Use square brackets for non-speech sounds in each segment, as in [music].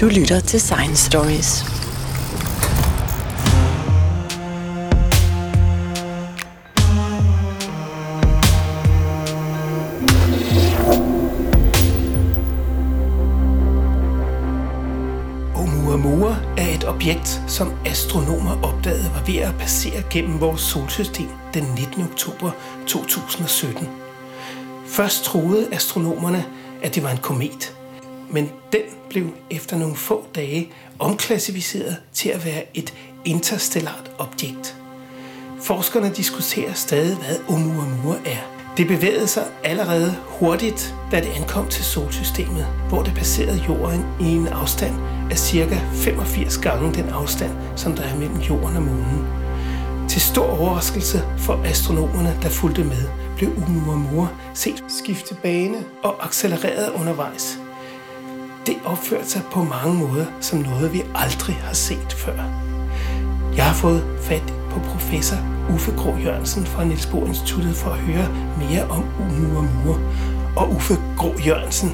Du lytter til Science Stories. Oumuamua er et objekt, som astronomer opdagede var ved at passere gennem vores solsystem den 19. oktober 2017. Først troede astronomerne, at det var en komet, men den blev efter nogle få dage omklassificeret til at være et interstellart objekt. Forskerne diskuterer stadig, hvad Oumuamua er. Det bevægede sig allerede hurtigt, da det ankom til solsystemet, hvor det passerede jorden i en afstand af ca. 85 gange den afstand, som der er mellem jorden og månen. Til stor overraskelse for astronomerne, der fulgte med, blev Oumuamua set skifte bane og accelereret undervejs. Det opførte sig på mange måder som noget, vi aldrig har set før. Jeg har fået fat på professor Uffe Grå Jørgensen fra Niels Bohr Instituttet for at høre mere om Oumuamua. Og Uffe Grå Jørgensen,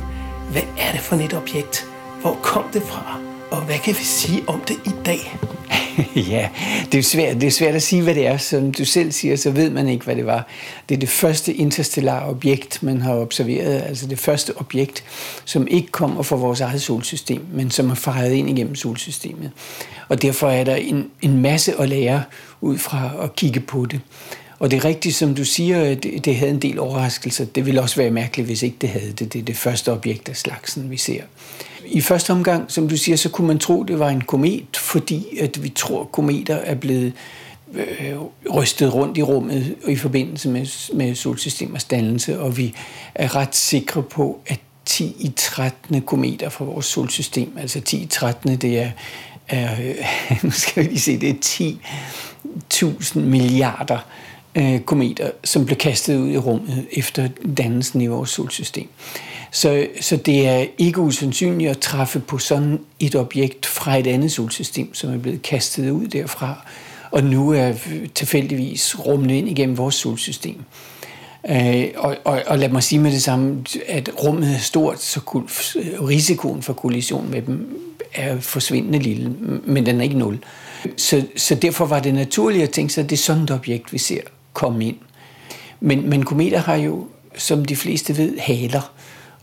hvad er det for et objekt? Hvor kom det fra? Og hvad kan vi sige om det i dag? [laughs] ja, det er, svært, det er svært at sige, hvad det er. Som du selv siger, så ved man ikke, hvad det var. Det er det første interstellare objekt, man har observeret. Altså det første objekt, som ikke kommer fra vores eget solsystem, men som er fejret ind igennem solsystemet. Og derfor er der en, en masse at lære ud fra at kigge på det. Og det er rigtigt, som du siger, det, det havde en del overraskelser. Det ville også være mærkeligt, hvis ikke det havde det. Det er det første objekt af slagsen, vi ser. I første omgang, som du siger, så kunne man tro, det var en komet, fordi at vi tror, kometer er blevet øh, rystet rundt i rummet i forbindelse med, med solsystemers dannelse, og vi er ret sikre på, at 10 i 13. kometer fra vores solsystem, altså 10 i 13. det er, er [laughs] nu skal vi lige se, det er 10.000 milliarder øh, kometer, som blev kastet ud i rummet efter dannelsen i vores solsystem. Så, så det er ikke usandsynligt at træffe på sådan et objekt fra et andet solsystem, som er blevet kastet ud derfra, og nu er tilfældigvis rummet ind igennem vores solsystem. Øh, og, og, og lad mig sige med det samme, at rummet er stort, så risikoen for kollision med dem er forsvindende lille, men den er ikke nul. Så, så derfor var det naturligt at tænke sig, at det er sådan et objekt, vi ser komme ind. Men, men kometer har jo, som de fleste ved, haler.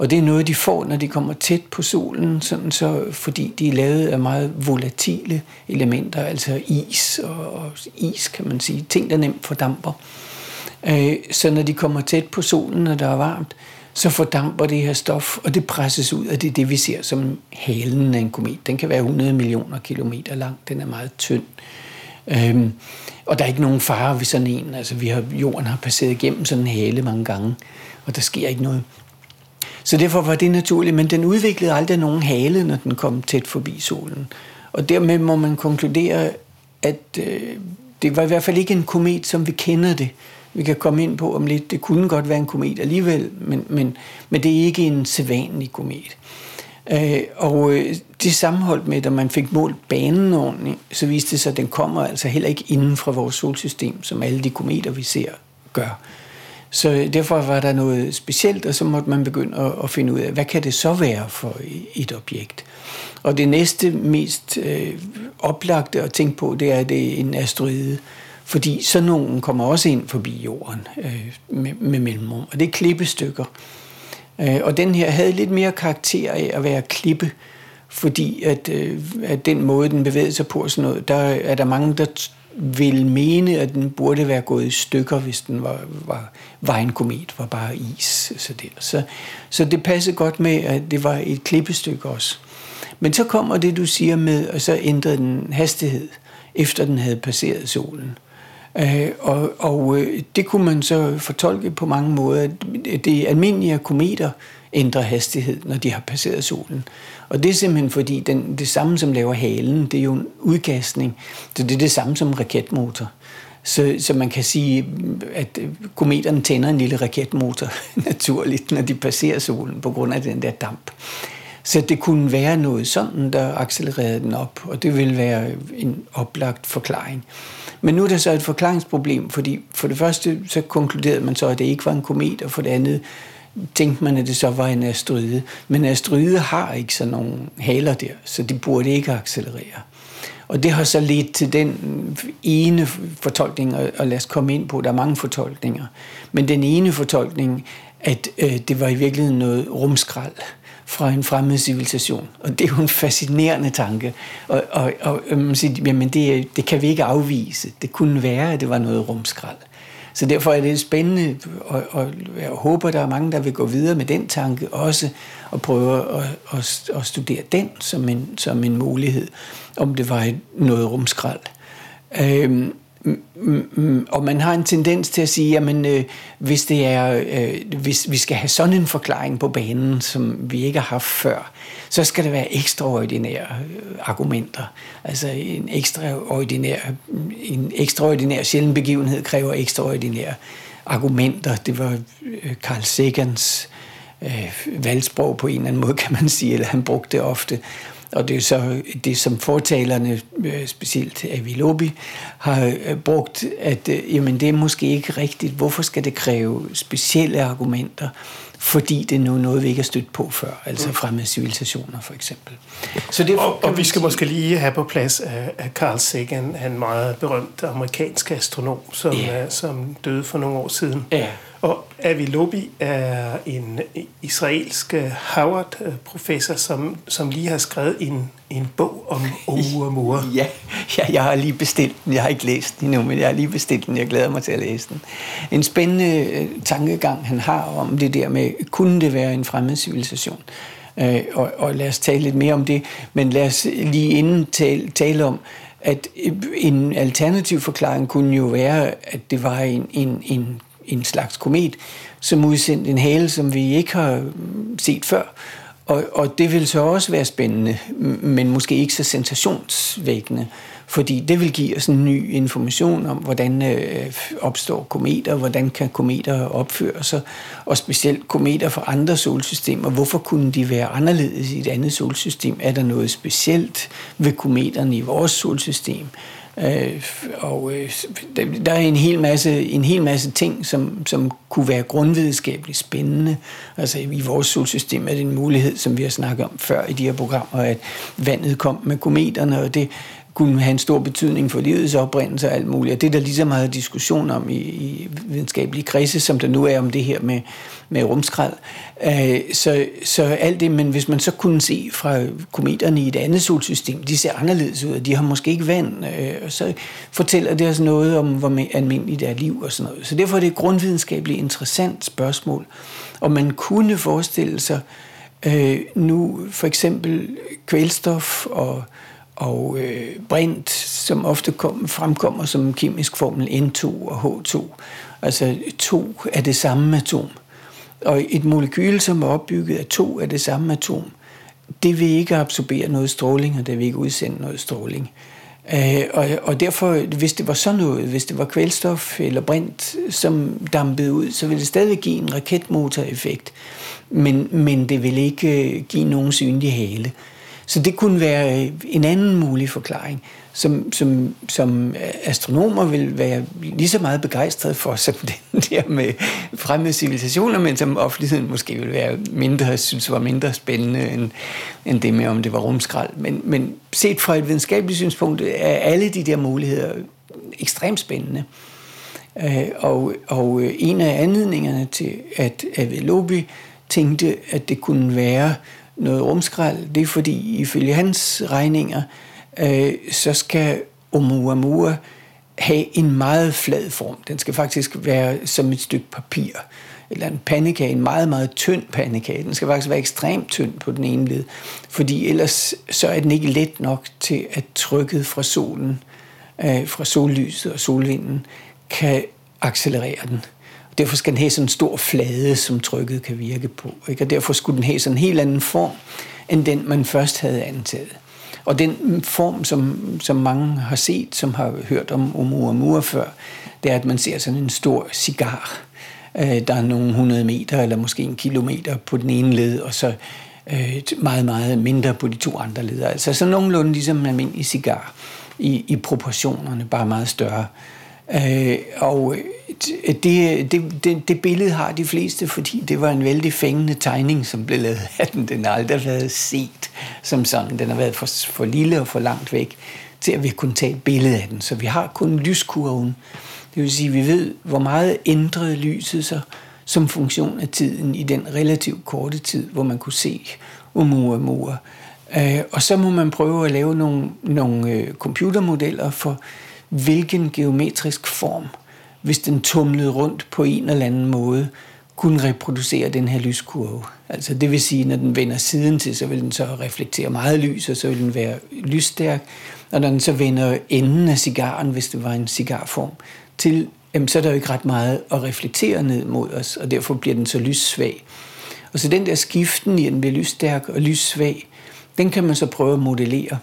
Og det er noget, de får, når de kommer tæt på solen, sådan så, fordi de er lavet af meget volatile elementer, altså is og, og is, kan man sige, ting, der nemt fordamper. Øh, så når de kommer tæt på solen, når der er varmt, så fordamper det her stof, og det presses ud, og det er det, vi ser som halen af en komet. Den kan være 100 millioner kilometer lang, den er meget tynd. Øhm, og der er ikke nogen fare ved sådan en. Altså, vi har, jorden har passeret igennem sådan en hale mange gange, og der sker ikke noget. Så derfor var det naturligt, men den udviklede aldrig nogen hale, når den kom tæt forbi solen. Og dermed må man konkludere, at øh, det var i hvert fald ikke en komet, som vi kender det. Vi kan komme ind på om lidt. Det kunne godt være en komet alligevel, men, men, men det er ikke en sædvanlig komet. Øh, og øh, det sammenholdt med, at man fik målt banen ordentligt, så viste det sig, at den kommer altså heller ikke inden fra vores solsystem, som alle de kometer, vi ser, gør. Så derfor var der noget specielt, og så måtte man begynde at, at finde ud af, hvad kan det så være for et objekt? Og det næste mest øh, oplagte at tænke på, det er, at det er en asteroide. Fordi sådan nogen kommer også ind forbi jorden øh, med, med mellemrum, og det er klippestykker. Øh, og den her havde lidt mere karakter af at være klippe, fordi at, øh, at den måde, den bevægede sig på, sådan noget, der er der mange, der vil mene, at den burde være gået i stykker, hvis den var, var, var en komet, var bare is. Så det, så, så det passede godt med, at det var et klippestykke også. Men så kommer det, du siger med, og så ændrede den hastighed, efter den havde passeret solen. Øh, og og øh, det kunne man så fortolke på mange måder. Det almindelige kometer ændrer hastighed, når de har passeret solen. Og det er simpelthen fordi, den, det samme som laver halen, det er jo en udgasning. Så det er det samme som raketmotor. Så, så man kan sige, at øh, kometerne tænder en lille raketmotor [laughs] naturligt, når de passerer solen, på grund af den der damp. Så det kunne være noget sådan, der accelererede den op, og det vil være en oplagt forklaring. Men nu er der så et forklaringsproblem, fordi for det første så konkluderede man så, at det ikke var en komet, og for det andet tænkte man, at det så var en asteroide. Men asteroide har ikke sådan nogle haler der, så de burde ikke accelerere. Og det har så ledt til den ene fortolkning, og lad os komme ind på, der er mange fortolkninger, men den ene fortolkning, at øh, det var i virkeligheden noget rumskrald fra en fremmed civilisation. Og det er jo en fascinerende tanke. Og, og, og man siger, jamen det, det kan vi ikke afvise. Det kunne være, at det var noget rumskrald. Så derfor er det spændende, og, og jeg håber, der er mange, der vil gå videre med den tanke også, og prøve at, at, at studere den som en, som en mulighed, om det var et, noget rumskrald. Øhm, og man har en tendens til at sige, at øh, hvis, det er, øh, hvis vi skal have sådan en forklaring på banen, som vi ikke har haft før, så skal det være ekstraordinære øh, argumenter. Altså en ekstraordinær, en ekstraordinær sjælden begivenhed kræver ekstraordinære argumenter. Det var øh, Carl Sagans øh, valgsprog på en eller anden måde, kan man sige, eller han brugte det ofte. Og det er så det, som fortalerne, øh, specielt Avi Lobi, har øh, brugt, at øh, jamen, det er måske ikke rigtigt. Hvorfor skal det kræve specielle argumenter? Fordi det er nu noget, vi ikke har stødt på før, altså mm. fremmede civilisationer for eksempel. Så det, og, og vi skal sige, måske lige have på plads, at Carl Sagan, han meget berømt amerikansk astronom, som, yeah. som døde for nogle år siden. Ja. Og Avi Lobi er en israelsk øh, Howard-professor, som, som lige har skrevet en, en bog om Oumuamua. [laughs] Ja, ja, jeg har lige bestilt den. Jeg har ikke læst den endnu, men jeg har lige bestilt den. Jeg glæder mig til at læse den. En spændende øh, tankegang, han har om det der med, kunne det være en fremmed civilisation? Øh, og, og lad os tale lidt mere om det. Men lad os lige inden tale, tale om, at øh, en alternativ forklaring kunne jo være, at det var en, en, en en slags komet, som udsendte en hale, som vi ikke har set før. Og, og det vil så også være spændende, men måske ikke så sensationsvækkende, fordi det vil give os en ny information om, hvordan øh, opstår kometer, hvordan kan kometer opføre sig, og specielt kometer fra andre solsystemer. Hvorfor kunne de være anderledes i et andet solsystem? Er der noget specielt ved kometerne i vores solsystem? Øh, Øh, og øh, der er en hel masse, en hel masse ting, som, som kunne være grundvidenskabeligt spændende. Altså i vores solsystem er det en mulighed, som vi har snakket om før i de her programmer, at vandet kom med kometerne, og det kunne have en stor betydning for livets oprindelse og alt muligt. Og det er der lige så meget diskussion om i, i videnskabelige kredse, som der nu er om det her med, med rumskrald. Øh, så, så alt det, men hvis man så kunne se fra kometerne i et andet solsystem, de ser anderledes ud, og de har måske ikke vand, øh, så fortæller det os noget om, hvor almindeligt er liv og sådan noget. Så derfor er det et grundvidenskabeligt interessant spørgsmål. Og man kunne forestille sig øh, nu for eksempel kvælstof og og øh, brint, som ofte kom, fremkommer som kemisk formel N2 og H2. Altså to er det samme atom. Og et molekyle, som er opbygget af to af det samme atom, det vil ikke absorbere noget stråling, og det vil ikke udsende noget stråling. Øh, og, og derfor, hvis det var sådan noget, hvis det var kvælstof eller brint, som dampede ud, så ville det stadig give en raketmotoreffekt, men, men det vil ikke øh, give nogen synlig hale. Så det kunne være øh, en anden mulig forklaring, som, som, som øh, astronomer vil være lige så meget begejstrede for, som [laughs] den der med fremmede civilisationer, men som offentligheden måske vil være mindre, synes var mindre spændende end, end det med, om det var rumskrald. Men, men set fra et videnskabeligt synspunkt er alle de der muligheder ekstremt spændende. Øh, og, og en af anledningerne til, at Avelobi tænkte, at det kunne være noget rumskrald, det er fordi, ifølge hans regninger, øh, så skal Oumuamua have en meget flad form. Den skal faktisk være som et stykke papir, eller en pandekage, en meget, meget tynd pandekage. Den skal faktisk være ekstremt tynd på den ene led, fordi ellers så er den ikke let nok til, at trykket fra solen, øh, fra sollyset og solvinden, kan accelerere den. Derfor skal den have sådan en stor flade, som trykket kan virke på. Ikke? Og derfor skulle den have sådan en helt anden form, end den man først havde antaget. Og den form, som, som mange har set, som har hørt om Oumuamua før, det er, at man ser sådan en stor cigar. Øh, der er nogle hundrede meter, eller måske en kilometer på den ene led, og så øh, meget, meget mindre på de to andre leder. Altså så nogenlunde ligesom en almindelig cigar i, i proportionerne, bare meget større. Øh, og det, det, det, det billede har de fleste, fordi det var en vældig fængende tegning, som blev lavet af den. Den har aldrig været set som sådan. Den har været for, for lille og for langt væk til, at vi kunne tage et billede af den. Så vi har kun lyskurven. Det vil sige, at vi ved, hvor meget ændrede lyset sig som funktion af tiden i den relativt korte tid, hvor man kunne se Oumuamua. Øh, og så må man prøve at lave nogle, nogle øh, computermodeller for, hvilken geometrisk form, hvis den tumlede rundt på en eller anden måde, kunne reproducere den her lyskurve. Altså det vil sige, når den vender siden til, så vil den så reflektere meget lys, og så vil den være lysstærk. Og når den så vender enden af cigaren, hvis det var en cigarform, til, jamen, så er der jo ikke ret meget at reflektere ned mod os, og derfor bliver den så lyssvag. Og så den der skiften i, at den bliver lysstærk og lyssvag, den kan man så prøve at modellere.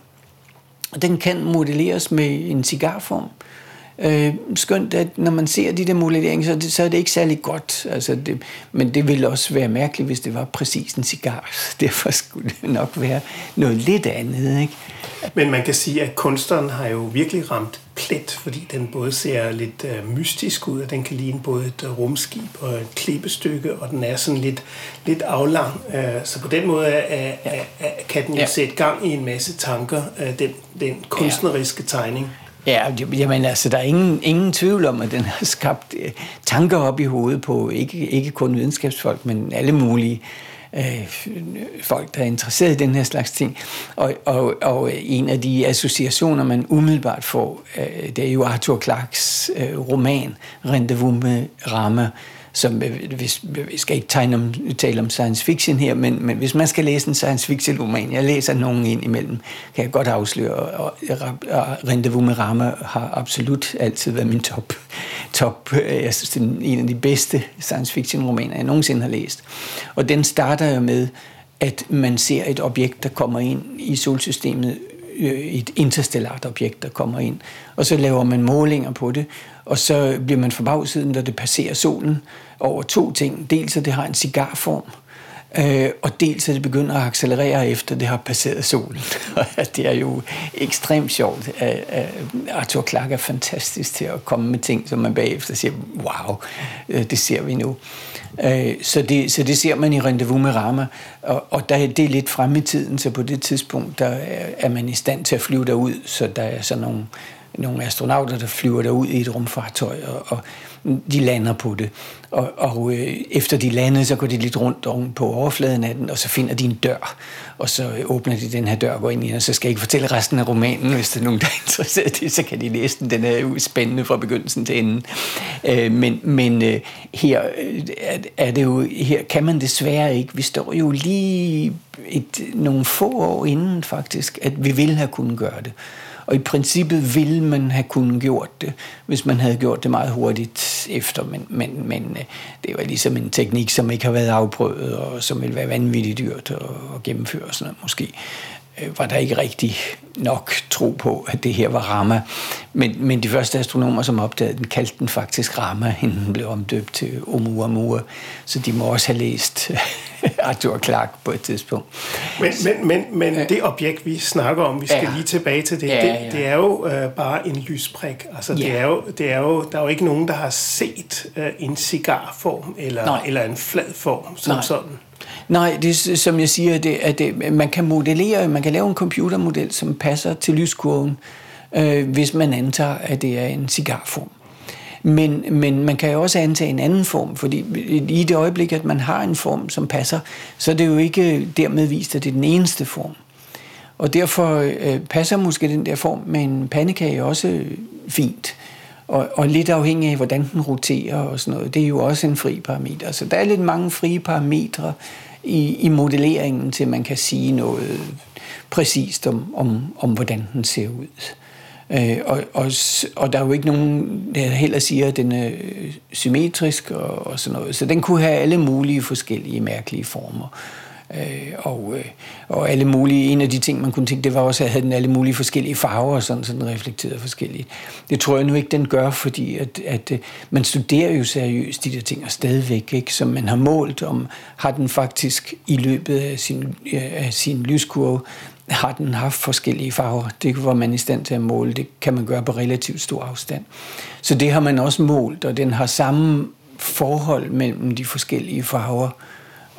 Og den kan modelleres med en cigarform. Øh, skønt, at når man ser de der modelleringer, så, det, så er det ikke særlig godt. Altså det, men det ville også være mærkeligt, hvis det var præcis en cigar. [laughs] Derfor skulle det nok være noget lidt andet. Ikke? Men man kan sige, at kunstneren har jo virkelig ramt plet, fordi den både ser lidt øh, mystisk ud, og den kan ligne både et øh, rumskib og et klippestykke, og den er sådan lidt, lidt aflang. Øh, så på den måde er, er, er, kan den jo ja. sætte gang i en masse tanker, øh, den, den kunstneriske ja. tegning. Ja, jamen altså, der er ingen, ingen tvivl om, at den har skabt øh, tanker op i hovedet på ikke, ikke kun videnskabsfolk, men alle mulige øh, folk, der er interesseret i den her slags ting. Og, og, og en af de associationer, man umiddelbart får, øh, det er jo Arthur Clarks øh, roman Rendezvous med Rama, som øh, hvis, vi skal ikke tegne om, tale om science fiction her, men, men hvis man skal læse en science fiction roman, jeg læser nogen ind imellem, kan jeg godt afsløre, og, og, og Rendezvous med Rama har absolut altid været min top. top øh, jeg synes, det er en af de bedste science fiction romaner, jeg nogensinde har læst. Og den starter jo med, at man ser et objekt, der kommer ind i solsystemet, øh, et interstellart objekt, der kommer ind, og så laver man målinger på det, og så bliver man forbavset, når det passerer solen, over to ting. Dels at det har en cigarform, øh, og dels at det begynder at accelerere efter det har passeret solen. [laughs] det er jo ekstremt sjovt. Arthur Clarke er fantastisk til at komme med ting, som man bagefter siger, wow, øh, det ser vi nu. Øh, så, det, så det ser man i Rendezvous med Rama, og, og der, det er lidt frem i tiden, så på det tidspunkt der er man i stand til at flyve derud, så der er sådan nogle nogle astronauter, der flyver derud i et rumfartøj, og, og de lander på det. Og, og øh, efter de landede, så går de lidt rundt oven på overfladen af den, og så finder de en dør. Og så øh, åbner de den her dør og går ind i den, og så skal jeg ikke fortælle resten af romanen, hvis der er nogen, der er interesseret i det, så kan de læse den. Den er jo spændende fra begyndelsen til enden. Øh, men men øh, her øh, er det jo, her kan man desværre ikke. Vi står jo lige et, nogle få år inden faktisk, at vi vil have kunnet gøre det. Og i princippet ville man have kunnet gjort det, hvis man havde gjort det meget hurtigt efter. Men, men, men øh, det var ligesom en teknik, som ikke har været afprøvet, og som ville være vanvittigt dyrt at, at gennemføre sådan noget, måske var der ikke rigtig nok tro på, at det her var Rama. Men, men de første astronomer, som opdagede den, kaldte den faktisk Rama, inden den blev omdøbt til Oumuamua. Så de må også have læst [laughs] Arthur Clarke på et tidspunkt. Men, men, men, men det objekt, vi snakker om, vi skal ja. lige tilbage til det, ja, det, ja. det er jo øh, bare en lysprik. Altså, ja. det er jo, det er jo, der er jo ikke nogen, der har set øh, en cigarform eller, eller en flad form som Nej. sådan. Nej, det er, som jeg siger, det, at det, man kan modellere, man kan lave en computermodel, som passer til lyskurven, øh, hvis man antager, at det er en cigarform. Men, men man kan jo også antage en anden form, fordi i det øjeblik, at man har en form, som passer, så er det jo ikke øh, dermed vist, at det er den eneste form. Og derfor øh, passer måske den der form med en pandekage også fint. Og, og lidt afhængig af, hvordan den roterer og sådan noget. Det er jo også en fri parameter. Så der er lidt mange frie parametre i, i modelleringen, til man kan sige noget præcist om, om, om hvordan den ser ud. Øh, og, og, og der er jo ikke nogen, der heller siger, at den er symmetrisk og, og sådan noget. Så den kunne have alle mulige forskellige mærkelige former. Øh, og, øh, og alle mulige, en af de ting, man kunne tænke, det var også, at have den alle mulige forskellige farver, og sådan, så den reflekterede forskelligt. Det tror jeg nu ikke, den gør, fordi at, at, øh, man studerer jo seriøst de der ting og stadigvæk, ikke? som man har målt om, har den faktisk i løbet af sin, øh, af sin lyskurve, har den haft forskellige farver. Det var man i stand til at måle. Det kan man gøre på relativt stor afstand. Så det har man også målt, og den har samme forhold mellem de forskellige farver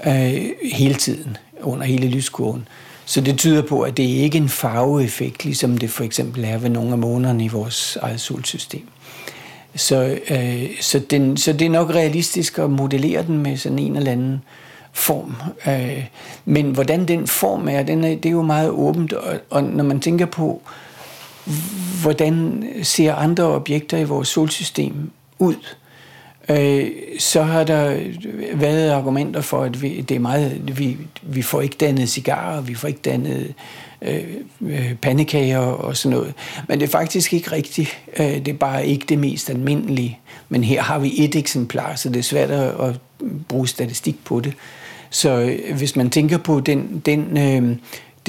øh, hele tiden, under hele lyskurven. Så det tyder på, at det ikke er en farveeffekt, ligesom det for eksempel er ved nogle af månederne i vores eget solsystem. Så, øh, så, den, så det er nok realistisk at modellere den med sådan en eller anden form. Øh, men hvordan den form er, den er, det er jo meget åbent, og, og når man tænker på, hvordan ser andre objekter i vores solsystem ud, øh, Øh, så har der været argumenter for, at vi, det er meget, vi, vi får ikke dannet cigarer, vi får ikke dannet øh, øh, pandekager og sådan noget. Men det er faktisk ikke rigtigt. Øh, det er bare ikke det mest almindelige. Men her har vi et eksemplar, så det er svært at bruge statistik på det. Så øh, hvis man tænker på den, den øh,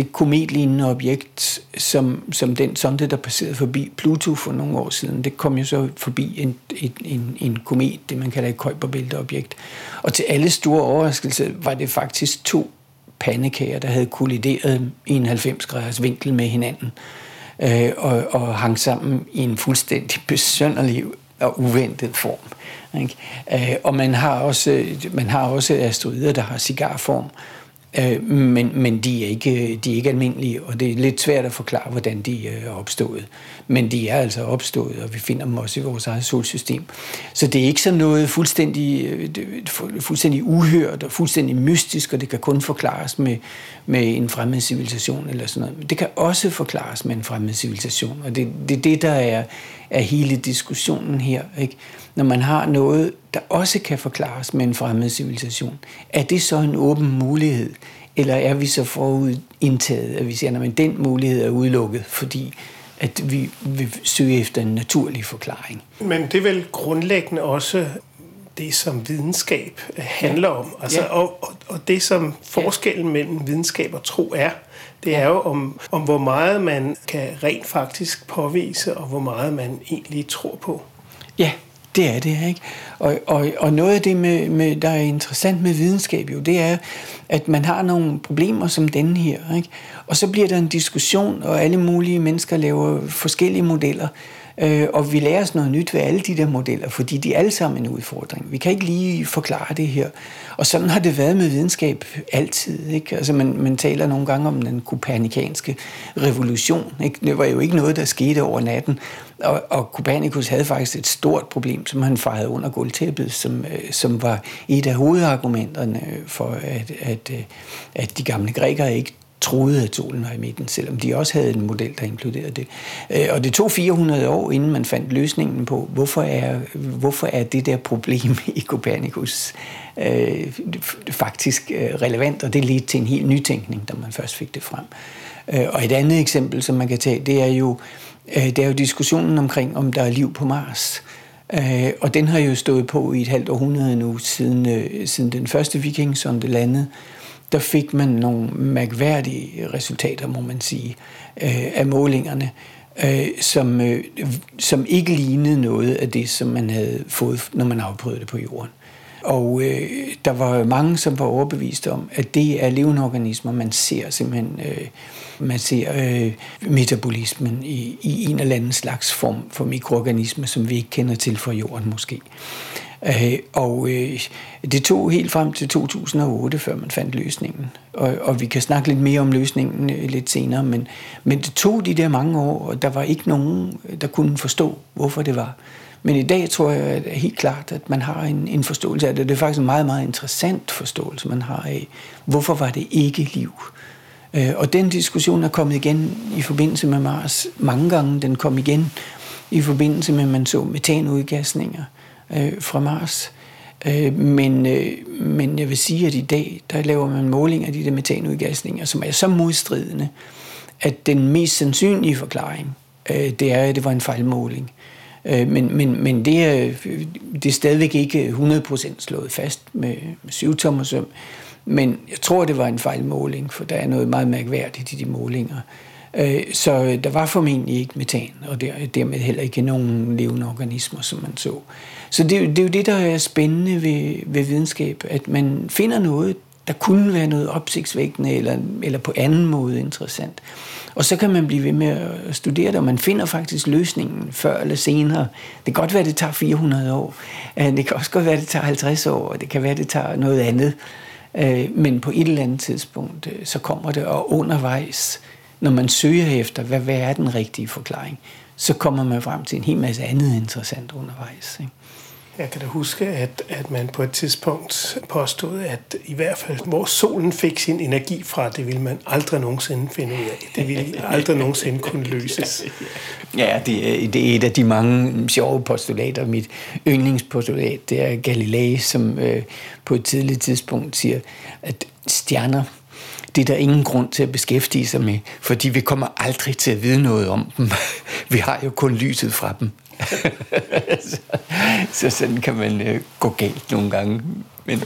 det kometlignende objekt, som, som den sonde, der passerede forbi Pluto for nogle år siden, det kom jo så forbi en, en, en, en komet, det man kalder et Kuiperbælte-objekt. Og til alle store overraskelse var det faktisk to pandekager, der havde kollideret i en 90 graders vinkel med hinanden øh, og, og hang sammen i en fuldstændig [laughs] besønderlig og uventet form. Ikke? Øh, og man har også, man har også asteroider, der har cigarform, Øh, Øh, men, men de, er ikke, de er ikke almindelige, og det er lidt svært at forklare, hvordan de øh, er opstået. Men de er altså opstået, og vi finder dem også i vores eget solsystem. Så det er ikke sådan noget fuldstændig, øh, fuldstændig uhørt og fuldstændig mystisk, og det kan kun forklares med, med en fremmed civilisation eller sådan noget. Men det kan også forklares med en fremmed civilisation, og det er det, det, der er, er hele diskussionen her. Ikke? Når man har noget, der også kan forklares med en fremmed civilisation, er det så en åben mulighed? Eller er vi så forud indtaget, at vi siger, at den mulighed er udelukket, fordi at vi vil søge efter en naturlig forklaring? Men det er vel grundlæggende også det, som videnskab handler ja. om. Altså, ja. og, og, og det, som forskellen ja. mellem videnskab og tro er, det er jo om, om, hvor meget man kan rent faktisk påvise, og hvor meget man egentlig tror på. Ja, det er det, ikke? Og, og, og noget af det, med, med, der er interessant med videnskab, jo, det er, at man har nogle problemer som denne her, ikke? Og så bliver der en diskussion, og alle mulige mennesker laver forskellige modeller. Øh, og vi lærer os noget nyt ved alle de der modeller, fordi de er alle sammen en udfordring. Vi kan ikke lige forklare det her. Og sådan har det været med videnskab altid. Ikke? Altså man, man taler nogle gange om den kopernikanske revolution. Ikke? Det var jo ikke noget, der skete over natten. Og, og Copernicus havde faktisk et stort problem, som han fejrede under guldtæppet, som, øh, som var et af hovedargumenterne for, at, at, øh, at de gamle grækere ikke troede, at solen var i midten, selvom de også havde en model, der inkluderede det. Øh, og det tog 400 år, inden man fandt løsningen på, hvorfor er, hvorfor er det der problem [laughs] i Copernicus øh, faktisk øh, relevant, og det ledte til en helt nytænkning, da man først fik det frem. Øh, og et andet eksempel, som man kan tage, det er jo, det er jo diskussionen omkring, om der er liv på Mars. Øh, og den har jo stået på i et halvt århundrede nu, siden, øh, siden den første viking, som det landede der fik man nogle mærkværdige resultater, må man sige, øh, af målingerne, øh, som, øh, som ikke lignede noget af det, som man havde fået, når man afprøvede det på jorden. Og øh, der var mange, som var overbevist om, at det er levende organismer, man ser simpelthen, øh, man ser øh, metabolismen i, i en eller anden slags form for mikroorganisme, som vi ikke kender til fra jorden måske. Øh, og øh, det tog helt frem til 2008, før man fandt løsningen. Og, og vi kan snakke lidt mere om løsningen øh, lidt senere, men, men det tog de der mange år, og der var ikke nogen, der kunne forstå, hvorfor det var. Men i dag tror jeg at helt klart, at man har en, en forståelse af det. Det er faktisk en meget, meget interessant forståelse, man har af, hvorfor var det ikke liv? Øh, og den diskussion er kommet igen i forbindelse med Mars mange gange. Den kom igen i forbindelse med, at man så metanudgasninger øh, fra Mars. Øh, men, øh, men jeg vil sige, at i dag, der laver man målinger af de der metanudgasninger, som er så modstridende, at den mest sandsynlige forklaring, øh, det er, at det var en fejlmåling. Øh, men, men, men det, er, det er stadigvæk ikke 100% slået fast med, med syvtommersøm. Men jeg tror, det var en fejlmåling, for der er noget meget mærkværdigt i de målinger. Øh, så der var formentlig ikke metan, og dermed heller ikke nogen levende organismer, som man så. Så det, det er jo det, der er spændende ved, ved videnskab, at man finder noget, der kunne være noget opsigtsvækkende eller, eller på anden måde interessant. Og så kan man blive ved med at studere det, og man finder faktisk løsningen før eller senere. Det kan godt være, at det tager 400 år. Det kan også godt være, at det tager 50 år, og det kan være, at det tager noget andet. Øh, men på et eller andet tidspunkt, øh, så kommer det, og undervejs, når man søger efter, hvad, hvad er den rigtige forklaring, så kommer man frem til en hel masse andet interessant undervejs. Ikke? Jeg kan da huske, at, at man på et tidspunkt påstod, at i hvert fald, hvor solen fik sin energi fra, det ville man aldrig nogensinde finde ud af. Det ville aldrig nogensinde kunne løses. Ja, det er, det er et af de mange sjove postulater. Mit yndlingspostulat, det er Galilei, som øh, på et tidligt tidspunkt siger, at stjerner, det er der ingen grund til at beskæftige sig med, fordi vi kommer aldrig til at vide noget om dem. [laughs] Vi har jo kun lyset fra dem. [laughs] så, så sådan kan man øh, gå galt nogle gange. Men,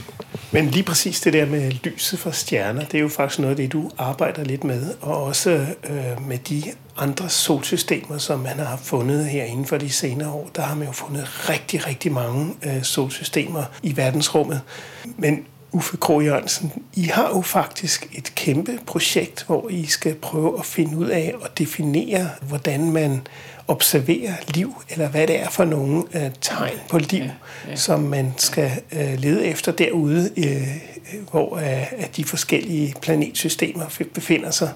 Men lige præcis det der med lyset fra stjerner, det er jo faktisk noget af det, du arbejder lidt med, og også øh, med de andre solsystemer, som man har fundet her inden for de senere år. Der har man jo fundet rigtig, rigtig mange øh, solsystemer i verdensrummet. Men Uffe Krog Jørgensen, I har jo faktisk et kæmpe projekt, hvor I skal prøve at finde ud af og definere, hvordan man observerer liv, eller hvad det er for nogle øh, tegn på liv, ja, ja. som man skal øh, lede efter derude, øh, hvor øh, de forskellige planetsystemer befinder sig.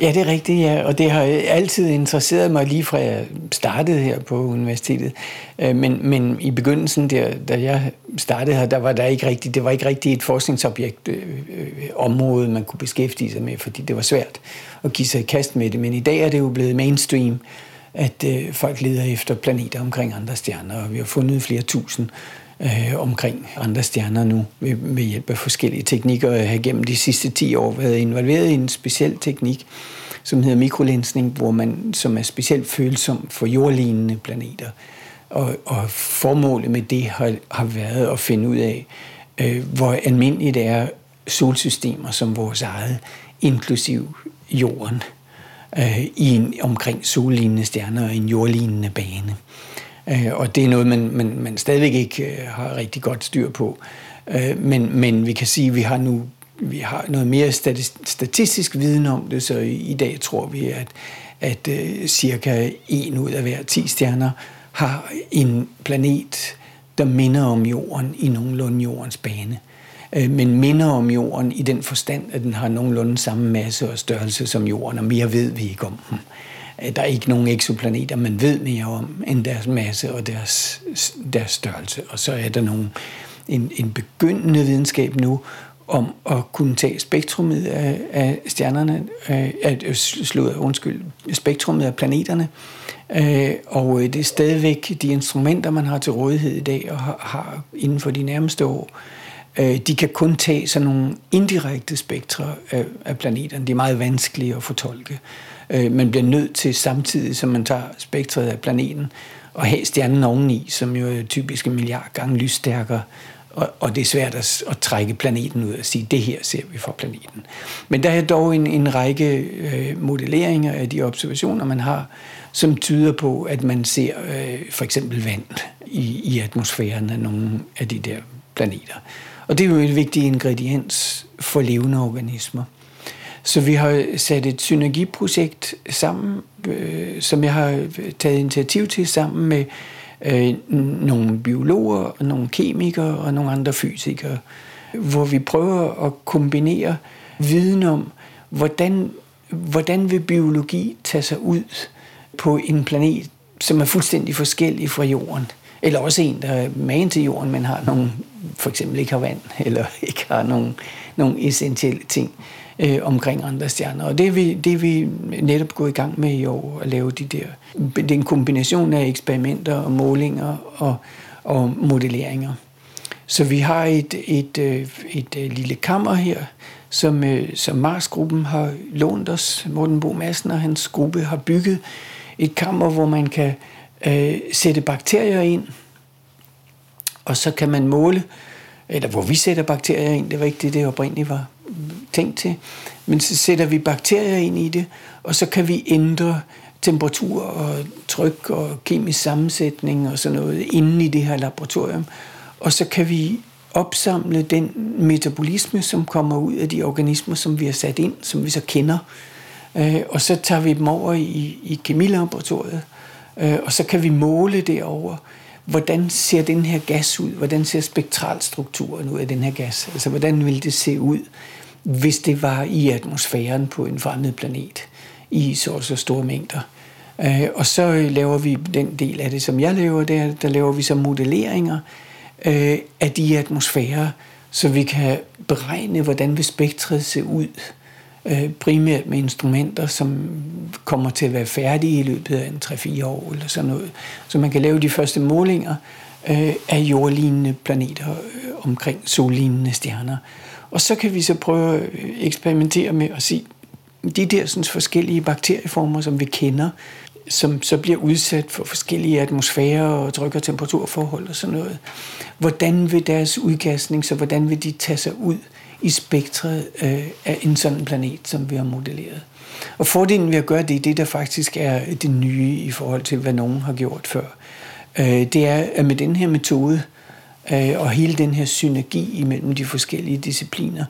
Ja, det er rigtigt, ja. og det har altid interesseret mig lige fra jeg startede her på universitetet. Øh, men, men i begyndelsen, der, da jeg startede her, der var der ikke rigtigt, det var ikke rigtigt et forskningsobjekt, øh, øh, område, man kunne beskæftige sig med, fordi det var svært at give sig i kast med det. Men i dag er det jo blevet mainstream, at øh, folk leder efter planeter omkring andre stjerner, og vi har fundet flere tusind øh, omkring andre stjerner nu ved, ved hjælp af forskellige teknikker. Jeg har gennem de sidste 10 år været involveret i en speciel teknik, som hedder mikrolensning, hvor man, som er specielt følsom for jordlignende planeter. Og, og formålet med det har, har været at finde ud af, øh, hvor almindeligt det er solsystemer som vores eget, inklusiv jorden, øh, i en, omkring sollignende stjerner og en jordlignende bane. Øh, og det er noget, man, man, man stadigvæk ikke øh, har rigtig godt styr på. Øh, men, men vi kan sige, at vi har nu vi har noget mere statistisk viden om det, så i, i dag tror vi, at, at øh, cirka en ud af hver 10 stjerner har en planet, der minder om jorden i nogenlunde jordens bane. Øh, men minder om jorden i den forstand, at den har nogenlunde samme masse og størrelse som jorden, og mere ved vi ikke om den. Øh, der er ikke nogen eksoplaneter, man ved mere om, end deres masse og deres, deres størrelse. Og så er der nogle, en, en begyndende videnskab nu om at kunne tage spektrummet af, af stjernerne, øh, af, øh, slået, undskyld, spektrummet af planeterne, øh, og det er stadigvæk de instrumenter, man har til rådighed i dag og har, har inden for de nærmeste år, øh, de kan kun tage sådan nogle indirekte spektre af, af planeterne. Det er meget vanskeligt at fortolke. Øh, man bliver nødt til samtidig, som man tager spektret af planeten, at have stjernen oveni, som jo er typisk en milliard gange lysstærkere, og, og det er svært at, at trække planeten ud og sige, det her ser vi for planeten. Men der er dog en, en række øh, modelleringer af de observationer, man har, som tyder på, at man ser øh, for eksempel vand i, i atmosfæren af nogle af de der planeter. Og det er jo et vigtigt ingrediens for levende organismer. Så vi har sat et synergiprojekt sammen, øh, som jeg har taget initiativ til sammen med øh, nogle biologer, og nogle kemikere og nogle andre fysikere, hvor vi prøver at kombinere viden om, hvordan, hvordan vil biologi tage sig ud på en planet, som er fuldstændig forskellig fra jorden. Eller også en, der er magen til jorden, men har nogle, for eksempel ikke har vand, [laughs] eller ikke har nogle, nogle essentielle ting øh, omkring andre stjerner. Og det er, vi, det er vi netop gået i gang med i år, at lave de der. Det er en kombination af eksperimenter og målinger og, og modelleringer. Så vi har et, et, øh, et, et lille kammer her, som, øh, som Mars-gruppen har lånt os. Morten Bo Madsen og hans gruppe har bygget et kammer, hvor man kan øh, sætte bakterier ind, og så kan man måle eller hvor vi sætter bakterier ind, det var ikke det, det oprindeligt var tænkt til, men så sætter vi bakterier ind i det, og så kan vi ændre temperatur og tryk og kemisk sammensætning og sådan noget inde i det her laboratorium. Og så kan vi opsamle den metabolisme, som kommer ud af de organismer, som vi har sat ind, som vi så kender. Øh, og så tager vi dem over i, i kemilaboratoriet, øh, og så kan vi måle derover, hvordan ser den her gas ud? Hvordan ser spektralstrukturen ud af den her gas? Altså, hvordan vil det se ud, hvis det var i atmosfæren på en fremmed planet i så og så store mængder? Øh, og så laver vi den del af det, som jeg laver, der, der laver vi så modelleringer øh, af de atmosfærer, så vi kan beregne, hvordan vil spektret se ud, øh, primært med instrumenter, som kommer til at være færdige i løbet af en 3-4 år eller sådan noget. Så man kan lave de første målinger øh, af jordlignende planeter øh, omkring sollignende stjerner. Og så kan vi så prøve at eksperimentere med at se, de der sådan, forskellige bakterieformer, som vi kender, som så bliver udsat for forskellige atmosfærer og tryk- og temperaturforhold og sådan noget. Hvordan vil deres udgasning, så hvordan vil de tage sig ud i spektret øh, af en sådan planet, som vi har modelleret? Og fordelen ved at gøre det, det der faktisk er det nye i forhold til, hvad nogen har gjort før, øh, det er, at med den her metode øh, øh, og hele den her synergi imellem de forskellige discipliner,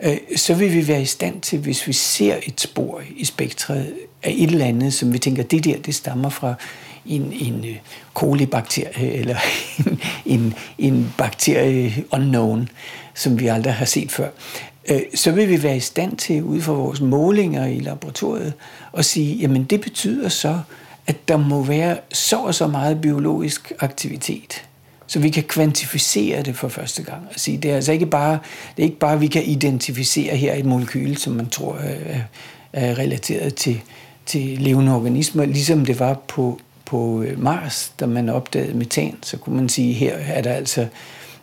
øh, så vil vi være i stand til, hvis vi ser et spor i spektret af et eller andet, som vi tænker, det der, det stammer fra en, en øh, kolibakterie [laughs] eller en, en, en bakterie unknown, som vi aldrig har set før, øh, så vil vi være i stand til, ud fra vores målinger i laboratoriet, at sige, jamen det betyder så, at der må være så og så meget biologisk aktivitet. Så vi kan kvantificere det for første gang og sige, det er altså ikke bare, det er ikke bare, at vi kan identificere her et molekyl, som man tror er, er relateret til, til levende organismer, ligesom det var på, på øh, Mars, da man opdagede metan, så kunne man sige, her er der altså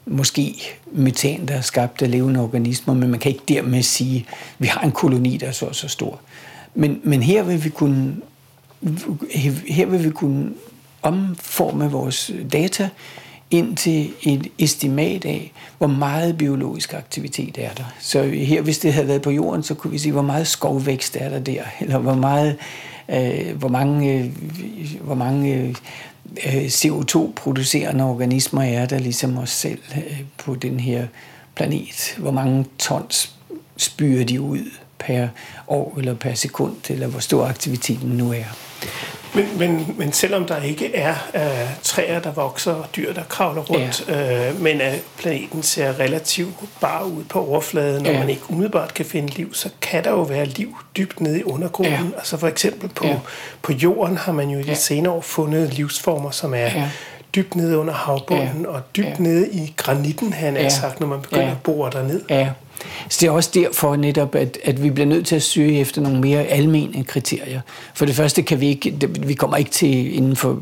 måske metan, der er skabt af levende organismer, men man kan ikke dermed sige, at vi har en koloni, der er så så stor. Men, men her vil vi kunne her vil vi kunne omforme vores data ind til et estimat af, hvor meget biologisk aktivitet er der. Så her, hvis det havde været på jorden, så kunne vi sige, hvor meget skovvækst er der der, [laughs] eller hvor meget, øh, hvor mange, øh, hvor mange øh, CO2-producerende organismer er der, ligesom os selv øh, på den her planet. Hvor mange tons spyrer de ud per år eller per sekund, eller hvor stor aktiviteten nu er. Men, men, men selvom der ikke er uh, træer, der vokser, og dyr, der kravler rundt, ja. uh, men at planeten ser relativt bare ud på overfladen, og ja. man ikke umiddelbart kan finde liv, så kan der jo være liv dybt nede i undergrunden. Ja. Altså for eksempel på, ja. på jorden har man jo i de ja. senere år fundet livsformer, som er ja. Dybt nede under havbunden, ja. og dybt ja. nede i granitten, han ja. sagt, når man begynder ja. at bore derned. Ja. Så det er også derfor netop, at, at vi bliver nødt til at søge efter nogle mere almene kriterier. For det første kan vi ikke, vi kommer ikke til inden for,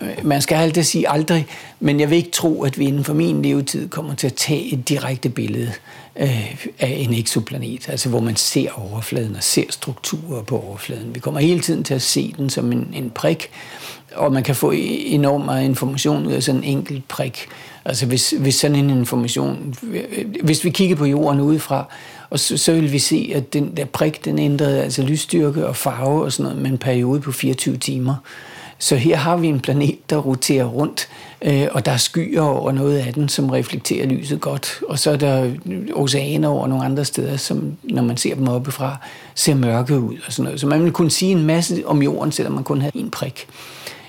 øh, man skal altid sige aldrig, men jeg vil ikke tro, at vi inden for min levetid kommer til at tage et direkte billede øh, af en eksoplanet, altså hvor man ser overfladen og ser strukturer på overfladen. Vi kommer hele tiden til at se den som en, en prik, og man kan få e- enormt meget information ud af sådan en enkelt prik. Altså hvis, hvis sådan en information, hvis vi kigger på jorden udefra, og så, så vil vi se, at den der prik, den ændrede altså lysstyrke og farve og sådan noget med en periode på 24 timer. Så her har vi en planet, der roterer rundt, øh, og der er skyer over noget af den, som reflekterer lyset godt. Og så er der oceaner over nogle andre steder, som når man ser dem oppefra, ser mørke ud og sådan noget. Så man vil kunne sige en masse om jorden, selvom man kun har en prik.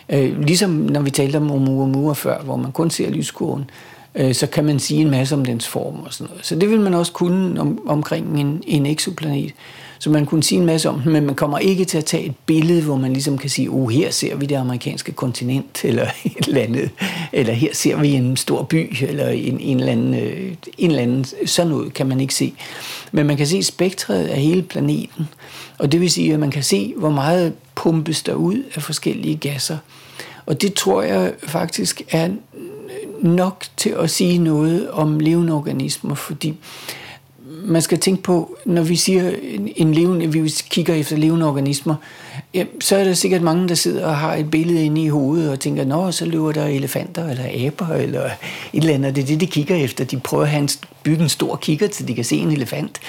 Øh, ligesom når vi talte om Oumuamua før, hvor man kun ser lyskurven, øh, så kan man sige en masse om dens form og sådan noget. Så det vil man også kunne om, omkring en, en exoplanet. Så man kunne sige en masse om den, men man kommer ikke til at tage et billede, hvor man ligesom kan sige, oh, her ser vi det amerikanske kontinent, [laughs] eller et eller andet, eller her ser vi en stor by, eller en, en, eller, anden, øh, en eller anden, sådan noget kan man ikke se. Men man kan se spektret af hele planeten, og det vil sige, at man kan se, hvor meget pumpes der ud af forskellige gasser. Og det tror jeg faktisk er nok til at sige noget om levende organismer, fordi man skal tænke på, når vi siger en levende, vi kigger efter levende organismer, ja, så er der sikkert mange, der sidder og har et billede inde i hovedet og tænker, nå, så løber der elefanter eller aber eller et eller andet. Det er det, de kigger efter. De prøver at have en, bygge en stor kigger, så de kan se en elefant.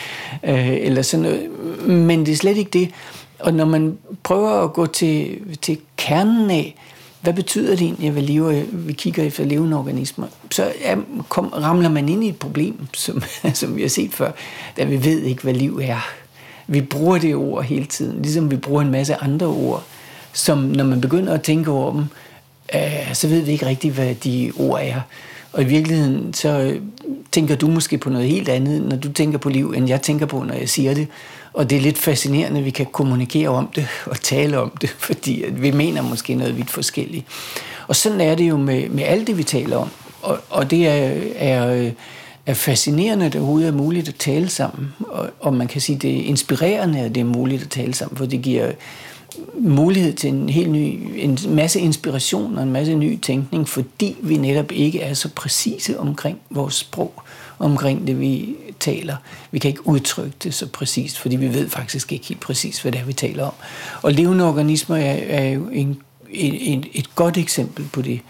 Øh, eller sådan noget. Men det er slet ikke det. Og når man prøver at gå til, til kernen af, hvad betyder det egentlig, at vi, lever, vi kigger efter levende organismer? Så ja, kom, ramler man ind i et problem, som, [laughs] som vi har set før, da vi ved ikke, hvad liv er. Vi bruger det ord hele tiden, ligesom vi bruger en masse andre ord, som når man begynder at tænke over dem, øh, så ved vi ikke rigtigt, hvad de ord er. Og i virkeligheden, så øh, tænker du måske på noget helt andet, når du tænker på liv, end jeg tænker på, når jeg siger det. Og det er lidt fascinerende, at vi kan kommunikere om det og tale om det, [laughs] fordi vi mener måske noget vidt forskelligt. Og sådan er det jo med, med alt det, vi taler om. Og, og det er, er, er fascinerende, at det overhovedet er muligt at tale sammen. Og, og man kan sige, det er inspirerende, at det er muligt at tale sammen, for det giver mulighed til en helt ny, en masse inspiration og en masse ny tænkning, fordi vi netop ikke er så præcise omkring vores sprog, omkring det, vi taler. Vi kan ikke udtrykke det så præcist, fordi vi ved faktisk ikke helt præcis, hvad det er, vi taler om. Og levende organismer er, er jo en, en, et godt eksempel på det.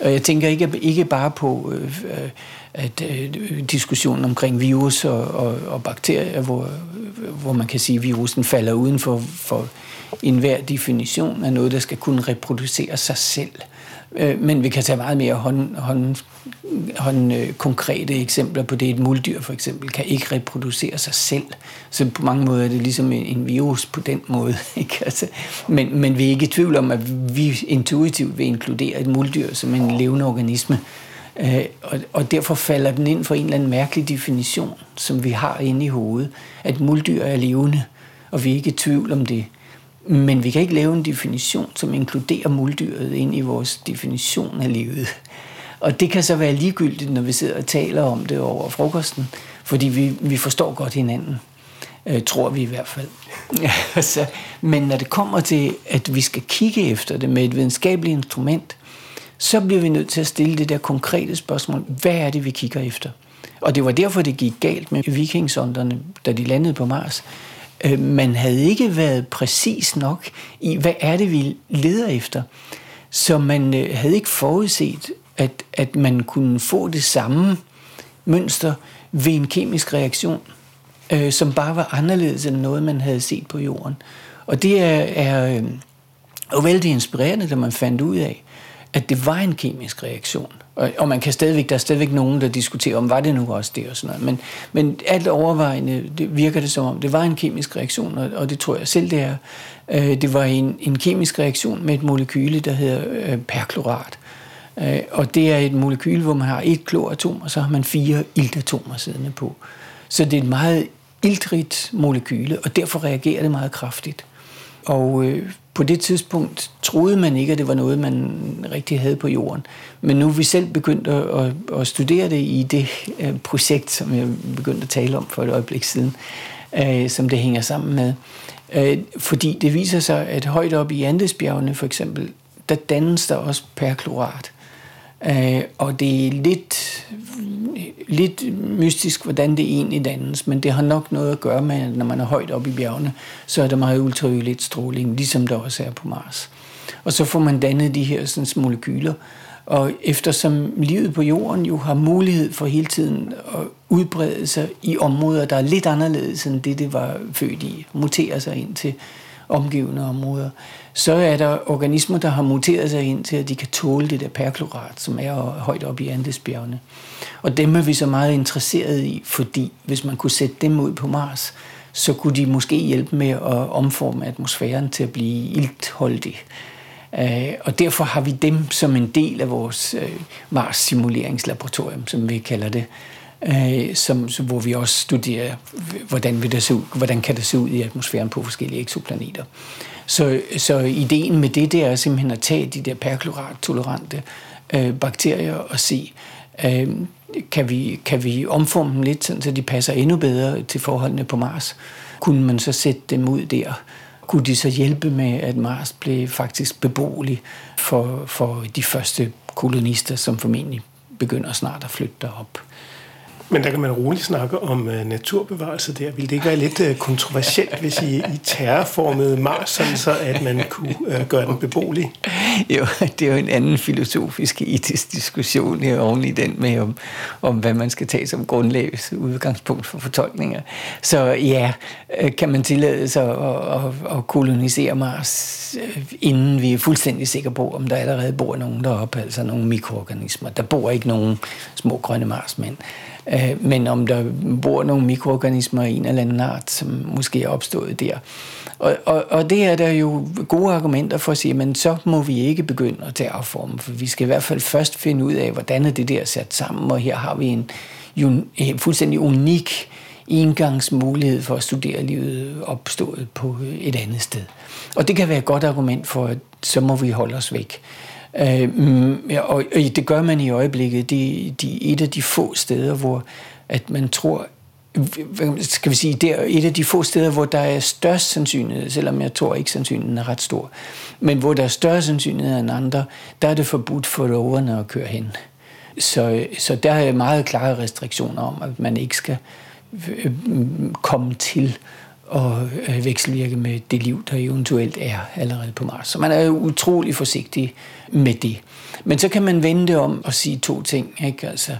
Og jeg tænker ikke, ikke bare på øh, at øh, diskussionen omkring virus og, og, og bakterier, hvor, hvor man kan sige, at virusen falder uden for, for enhver definition af noget, der skal kunne reproducere sig selv. Øh, men vi kan tage meget mere hånd, hånd, hånd, øh, konkrete eksempler på det. Et muldyr for eksempel kan ikke reproducere sig selv. Så på mange måder er det ligesom en, en virus på den måde. [laughs] Ikke? Altså, men, men vi er ikke i tvivl om, at vi intuitivt vil inkludere et muldyr som en levende organisme. Øh, og, og derfor falder den ind for en eller anden mærkelig definition, som vi har inde i hovedet, at muldyr er levende, og vi er ikke i tvivl om det. Men vi kan ikke lave en definition, som inkluderer muldyret ind i vores definition af livet. Og det kan så være ligegyldigt, når vi sidder og taler om det over frokosten, fordi vi, vi forstår godt hinanden. Øh, tror vi i hvert fald. [laughs] så, men når det kommer til, at vi skal kigge efter det med et videnskabeligt instrument, så bliver vi nødt til at stille det der konkrete spørgsmål. Hvad er det, vi kigger efter? Og det var derfor, det gik galt med vikingsonderne, da de landede på Mars. Øh, man havde ikke været præcis nok i, hvad er det, vi leder efter. Så man øh, havde ikke forudset, at, at man kunne få det samme mønster ved en kemisk reaktion, øh, som bare var anderledes end noget, man havde set på jorden. Og det er, er øh, jo vældig inspirerende, da man fandt ud af, at det var en kemisk reaktion. Og, og man kan stadigvæk, der er stadigvæk nogen, der diskuterer om, var det nu også det og sådan noget. Men, men alt overvejende det virker det som om, det var en kemisk reaktion, og, og det tror jeg selv, det er. Øh, det var en, en kemisk reaktion med et molekyle, der hedder øh, perklorat. Øh, og det er et molekyle, hvor man har et kloratom, og så har man fire iltatomer siddende på. Så det er et meget iltrigt molekyle, og derfor reagerer det meget kraftigt. Og øh, på det tidspunkt troede man ikke, at det var noget, man rigtig havde på jorden. Men nu er vi selv begyndt at, at studere det i det øh, projekt, som jeg begyndte at tale om for et øjeblik siden, øh, som det hænger sammen med. Øh, fordi det viser sig, at højt op i Andesbjergene for eksempel, der dannes der også perklorat. Øh, og det er lidt, lidt mystisk, hvordan det egentlig dannes, men det har nok noget at gøre med, at når man er højt oppe i bjergene, så er der meget ultraviolet stråling, ligesom der også er på Mars. Og så får man dannet de her sådan, molekyler, og eftersom livet på jorden jo har mulighed for hele tiden at udbrede sig i områder, der er lidt anderledes end det, det var født i, mutere sig ind til omgivende områder, så er der organismer, der har muteret sig ind til, at de kan tåle det der perklorat, som er højt oppe i Andesbjergene. Og dem er vi så meget interesseret i, fordi hvis man kunne sætte dem ud på Mars, så kunne de måske hjælpe med at omforme atmosfæren til at blive iltholdig. Øh, og derfor har vi dem som en del af vores øh, Mars-simuleringslaboratorium, som vi kalder det, øh, som, som, hvor vi også studerer, hvordan, vil det se ud, hvordan kan det se ud i atmosfæren på forskellige eksoplaneter. Så, så ideen med det, det er simpelthen at tage de der perklorat-tolerante øh, bakterier og se, øh, kan, vi, kan vi omforme dem lidt, så de passer endnu bedre til forholdene på Mars? Kunne man så sætte dem ud der? kunne de så hjælpe med, at Mars blev faktisk beboelig for, for de første kolonister, som formentlig begynder snart at flytte derop. Men der kan man roligt snakke om uh, naturbevarelse der. Vil det ikke være lidt uh, kontroversielt, hvis I, I terrorformede Mars, sådan så at man kunne uh, gøre den beboelig? Jo, det er jo en anden filosofisk etisk diskussion her oven i den med, om, om hvad man skal tage som grundlag udgangspunkt for fortolkninger. Så ja, kan man tillade sig at, at, at kolonisere Mars, inden vi er fuldstændig sikre på, om der allerede bor nogen deroppe, altså nogle mikroorganismer. Der bor ikke nogen små grønne marsmænd. Øh, men om der bor nogle mikroorganismer i en eller anden art, som måske er opstået der. Og, og, og det er der jo gode argumenter for at sige, men så må vi ikke begynde at tage afforme, for vi skal i hvert fald først finde ud af, hvordan er det der sat sammen, og her har vi en, en fuldstændig unik indgangsmulighed for at studere livet opstået på et andet sted. Og det kan være et godt argument for, at så må vi holde os væk. Øh, mm, og, og det gør man i øjeblikket. Det, det er et af de få steder, hvor at man tror, skal vi sige, det er et af de få steder, hvor der er størst sandsynlighed, selvom jeg tror ikke, sandsynligheden er ret stor, men hvor der er større sandsynlighed end andre, der er det forbudt for roverne at køre hen. Så, så der er meget klare restriktioner om, at man ikke skal øh, øh, komme til og øh, vekselvirke med det liv, der eventuelt er allerede på Mars. Så man er utrolig forsigtig med det. Men så kan man vende det om og sige to ting. Ikke? Altså,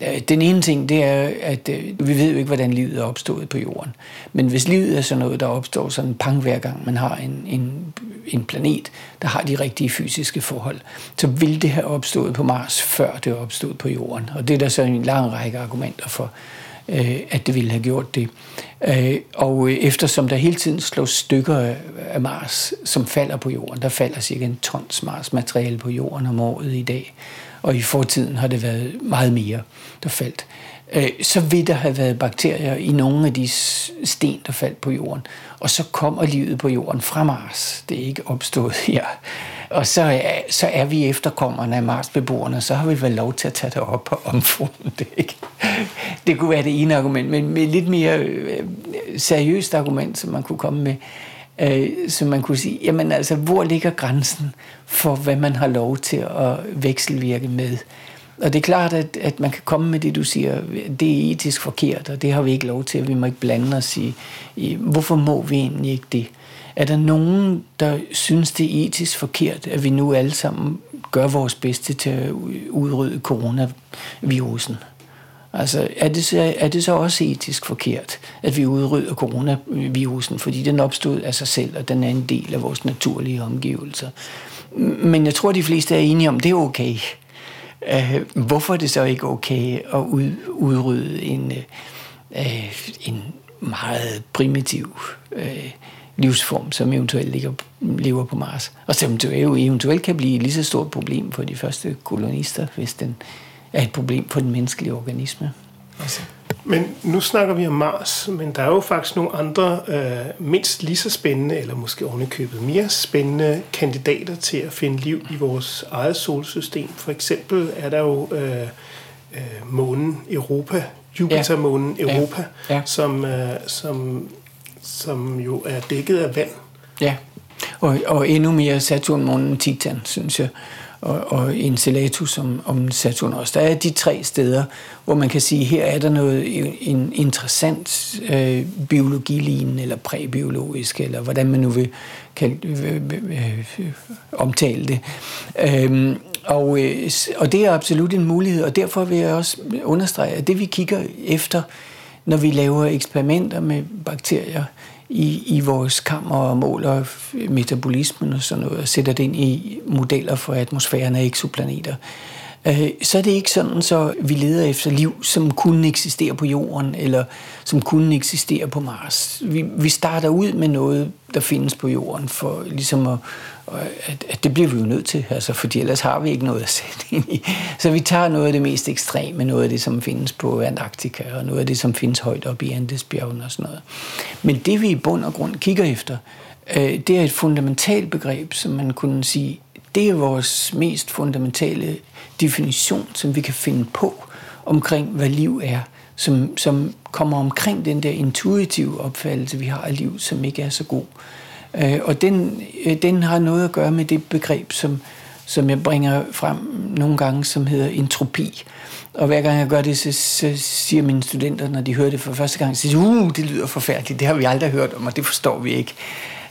øh, den ene ting, det er, at øh, vi ved jo ikke, hvordan livet er opstået på jorden. Men hvis livet er sådan noget, der opstår sådan pang hver gang, man har en, en, en planet, der har de rigtige fysiske forhold, så vil det have opstået på Mars, før det er opstået på jorden. Og det er der så en lang række argumenter for, øh, at det ville have gjort det. Øh, og eftersom der hele tiden slås stykker af Mars, som falder på jorden, der falder cirka en tons Mars-materiale på jorden om året i dag, og i fortiden har det været meget mere, der faldt, øh, så vil der have været bakterier i nogle af de sten, der faldt på jorden. Og så kommer livet på jorden fra Mars. Det er ikke opstået [laughs] her. Og så er, så er vi efterkommerne af Marsbeboerne, så har vi vel lov til at tage det op og omforme det. Ikke? Det kunne være det ene argument, men med lidt mere øh, seriøst argument, som man kunne komme med, øh, som man kunne sige, jamen altså, hvor ligger grænsen for, hvad man har lov til at vekselvirke med? Og det er klart, at, at man kan komme med det, du siger, det er etisk forkert, og det har vi ikke lov til, vi må ikke blande os i. i hvorfor må vi egentlig ikke det? Er der nogen, der synes, det er etisk forkert, at vi nu alle sammen gør vores bedste til at udrydde coronavirusen? Altså, er det, så, er det så også etisk forkert, at vi udrydder coronavirusen, fordi den opstod af sig selv, og den er en del af vores naturlige omgivelser? Men jeg tror, de fleste er enige om, det er okay. Uh, hvorfor er det så ikke okay at ud, udrydde en, uh, en meget primitiv uh, livsform, som eventuelt ligger, lever på Mars. Og som jo eventuelt kan blive et lige så stort problem for de første kolonister, hvis den er et problem for den menneskelige organisme. Altså. Men nu snakker vi om Mars, men der er jo faktisk nogle andre øh, mindst lige så spændende, eller måske ovenikøbet mere spændende kandidater til at finde liv i vores eget solsystem. For eksempel er der jo øh, øh, månen Europa, Jupiter-månen Europa, ja. Ja. Som, øh, som som jo er dækket af vand. Ja, og, og endnu mere Saturn-månen Titan, synes jeg, og, og Enceladus om, om Saturn også. Der er de tre steder, hvor man kan sige, her er der noget en interessant øh, biologilignende, eller præbiologisk, eller hvordan man nu vil kan, øh, øh, øh, omtale det. Øhm, og, øh, og det er absolut en mulighed, og derfor vil jeg også understrege, at det vi kigger efter, når vi laver eksperimenter med bakterier i, i vores kammer og måler metabolismen og sådan noget, og sætter det ind i modeller for atmosfæren af eksoplaneter, øh, så er det ikke sådan, så vi leder efter liv, som kunne eksistere på Jorden, eller som kunne eksistere på Mars. Vi, vi starter ud med noget, der findes på Jorden, for ligesom at, at, at det bliver vi jo nødt til, altså, fordi ellers har vi ikke noget at sætte ind i. Så vi tager noget af det mest ekstreme, noget af det, som findes på Antarktika, og noget af det, som findes højt oppe i Andesbjergene og sådan noget. Men det, vi i bund og grund kigger efter, øh, det er et fundamentalt begreb, som man kunne sige, det er vores mest fundamentale definition, som vi kan finde på omkring, hvad liv er, som, som kommer omkring den der intuitive opfattelse, vi har af liv, som ikke er så god. Øh, Øh, og den, øh, den har noget at gøre med det begreb, som, som jeg bringer frem nogle gange, som hedder entropi. Og hver gang jeg gør det, så, så siger mine studenter, når de hører det for første gang, så siger uh, det lyder forfærdeligt, det har vi aldrig hørt om, og det forstår vi ikke.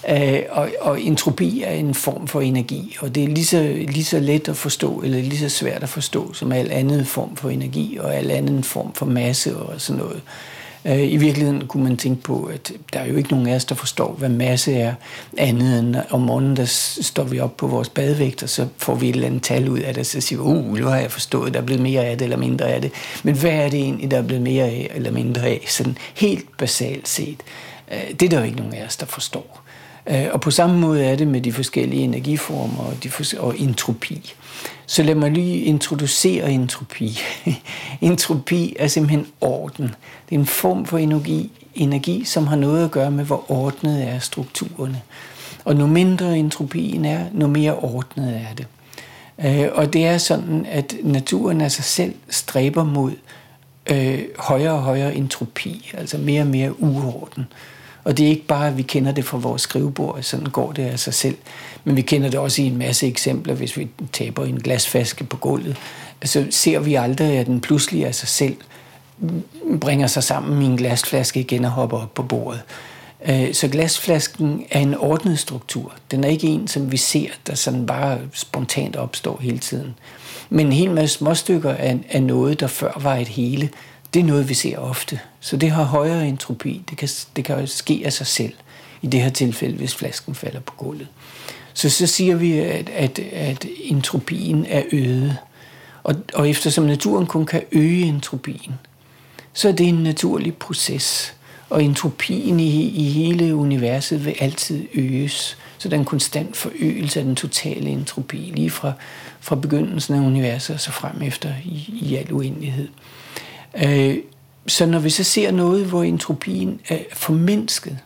Øh, og, og entropi er en form for energi, og det er lige så, lige så let at forstå, eller lige så svært at forstå, som al anden form for energi, og al anden form for masse og sådan noget. Øh, Øh, I virkeligheden kunne man tænke på, at der er jo ikke nogen af os, der forstår, hvad masse er, andet end om morgenen, der står vi op på vores badevægt, og så får vi et eller andet tal ud af det, og så siger vi, uh, nu har jeg forstået, der er blevet mere af det eller mindre af det. Men hvad er det egentlig, der er blevet mere af eller mindre af, sådan helt basalt set? Øh, det er der jo ikke nogen af os, der forstår. Øh, og på samme måde er det med de forskellige energiformer og, de for, og entropi. Så lad mig lige introducere entropi. [laughs] entropi er simpelthen orden. Det er en form for energi, energi, som har noget at gøre med, hvor ordnet er strukturerne. Og nu mindre entropien er, nu mere ordnet er det. Øh, og det er sådan, at naturen af sig selv stræber mod øh, højere og højere entropi, altså mere og mere uorden. Og det er ikke bare, at vi kender det fra vores skrivebord, sådan går det af sig selv. Men vi kender det også i en masse eksempler, hvis vi taber en glasflaske på gulvet. Så ser vi aldrig, at den pludselig af sig selv bringer sig sammen i en glasflaske igen og hopper op på bordet. Øh, så glasflasken er en ordnet struktur. Den er ikke en, som vi ser, der sådan bare spontant opstår hele tiden. Men en hel masse småstykker af noget, der før var et hele, det er noget, vi ser ofte. Så det har højere entropi. Det kan, det kan ske af sig selv. I det her tilfælde, hvis flasken falder på gulvet. Så så siger vi, at, at, at entropien er øget. Og, og eftersom naturen kun kan øge entropien, så er det en naturlig proces. Og entropien i, i hele universet vil altid øges. Så der er en konstant forøgelse af den totale entropi, lige fra, fra begyndelsen af universet og så frem efter i, i al uendelighed. Øh, så når vi så ser noget, hvor entropien er formindsket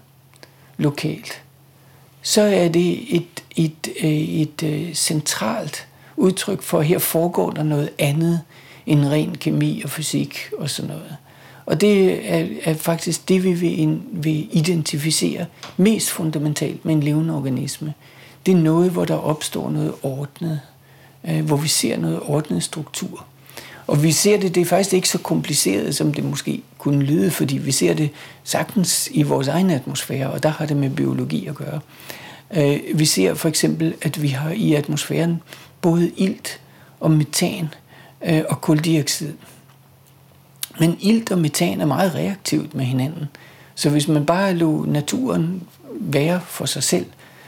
lokalt, så er det et, et, øh, et, et centralt udtryk for, at her foregår der noget andet end ren kemi og fysik og sådan noget. Og det er, er faktisk det, vi vil, vil identificere mest fundamentalt med en levende organisme. Det er noget, hvor der opstår noget ordnet, øh, hvor vi ser noget ordnet struktur. Og vi ser det, det er faktisk ikke så kompliceret, som det måske kunne lyde, fordi vi ser det sagtens i vores egen atmosfære, og der har det med biologi at gøre. Øh, vi ser for eksempel, at vi har i atmosfæren både ilt og metan øh, og koldioxid. Men ilt og metan er meget reaktivt med hinanden. Så hvis man bare lå naturen være for sig selv,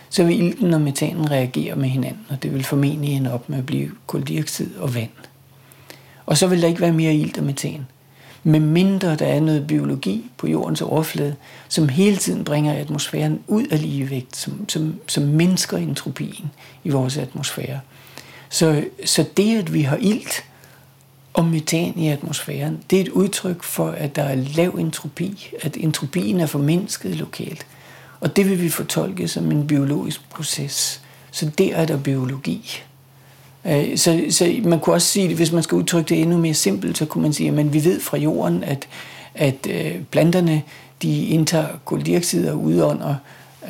så vil ilten og metanen reagere med hinanden, og det vil formentlig ende op med at blive koldioxid og vand. Og så vil der ikke være mere ilt og metan. Med mindre der er noget biologi på jordens overflade, som hele tiden bringer atmosfæren ud af ligevægt, som, som, som mindsker entropien i vores atmosfære. Så, så det, at vi har ilt og metan i atmosfæren, det er et udtryk for, at der er lav entropi, at entropien er formindsket lokalt. Og det vil vi fortolke som en biologisk proces. Så der er der biologi. Øh, så, så man kunne også sige, hvis man skal udtrykke det endnu mere simpelt, så kunne man sige, at vi ved fra jorden, at, at øh, planterne de indtager koldioxid og udånder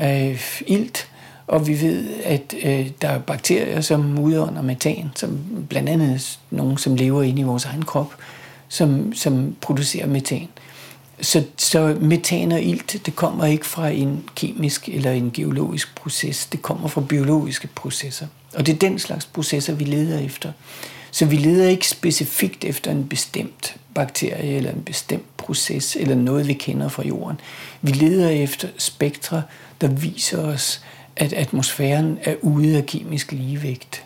øh, ilt, og vi ved, at øh, der er bakterier, som udånder metan, som blandt andet nogle, som lever inde i vores egen krop, som, som producerer metan. Så, så metan og ilt, det kommer ikke fra en kemisk eller en geologisk proces, det kommer fra biologiske processer. Og det er den slags processer, vi leder efter. Så vi leder ikke specifikt efter en bestemt bakterie eller en bestemt proces eller noget, vi kender fra jorden. Vi leder efter spektre, der viser os, at atmosfæren er ude af kemisk ligevægt.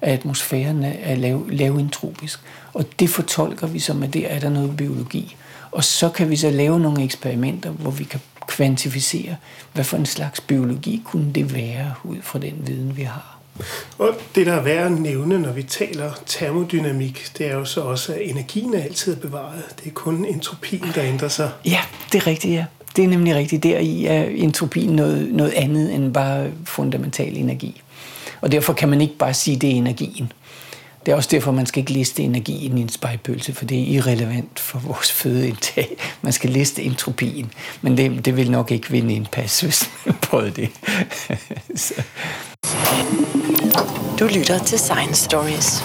At atmosfæren er lav, lavintropisk. Og det fortolker vi som, at der er der noget biologi. Og så kan vi så lave nogle eksperimenter, hvor vi kan kvantificere, hvad for en slags biologi kunne det være ud fra den viden, vi har. Og det, der er værd at nævne, når vi taler termodynamik, det er jo så også, at energien er altid bevaret. Det er kun entropien, der ændrer sig. Ja, det er rigtigt, ja. Det er nemlig rigtigt. Der i er entropien noget, noget andet end bare fundamental energi. Og derfor kan man ikke bare sige, at det er energien. Det er også derfor, man skal ikke liste energien i en spejpølse, for det er irrelevant for vores fødeindtag. Man skal liste entropien, men det, det vil nok ikke vinde en pas, hvis man prøver det. [laughs] Så. Du lytter til Science Stories.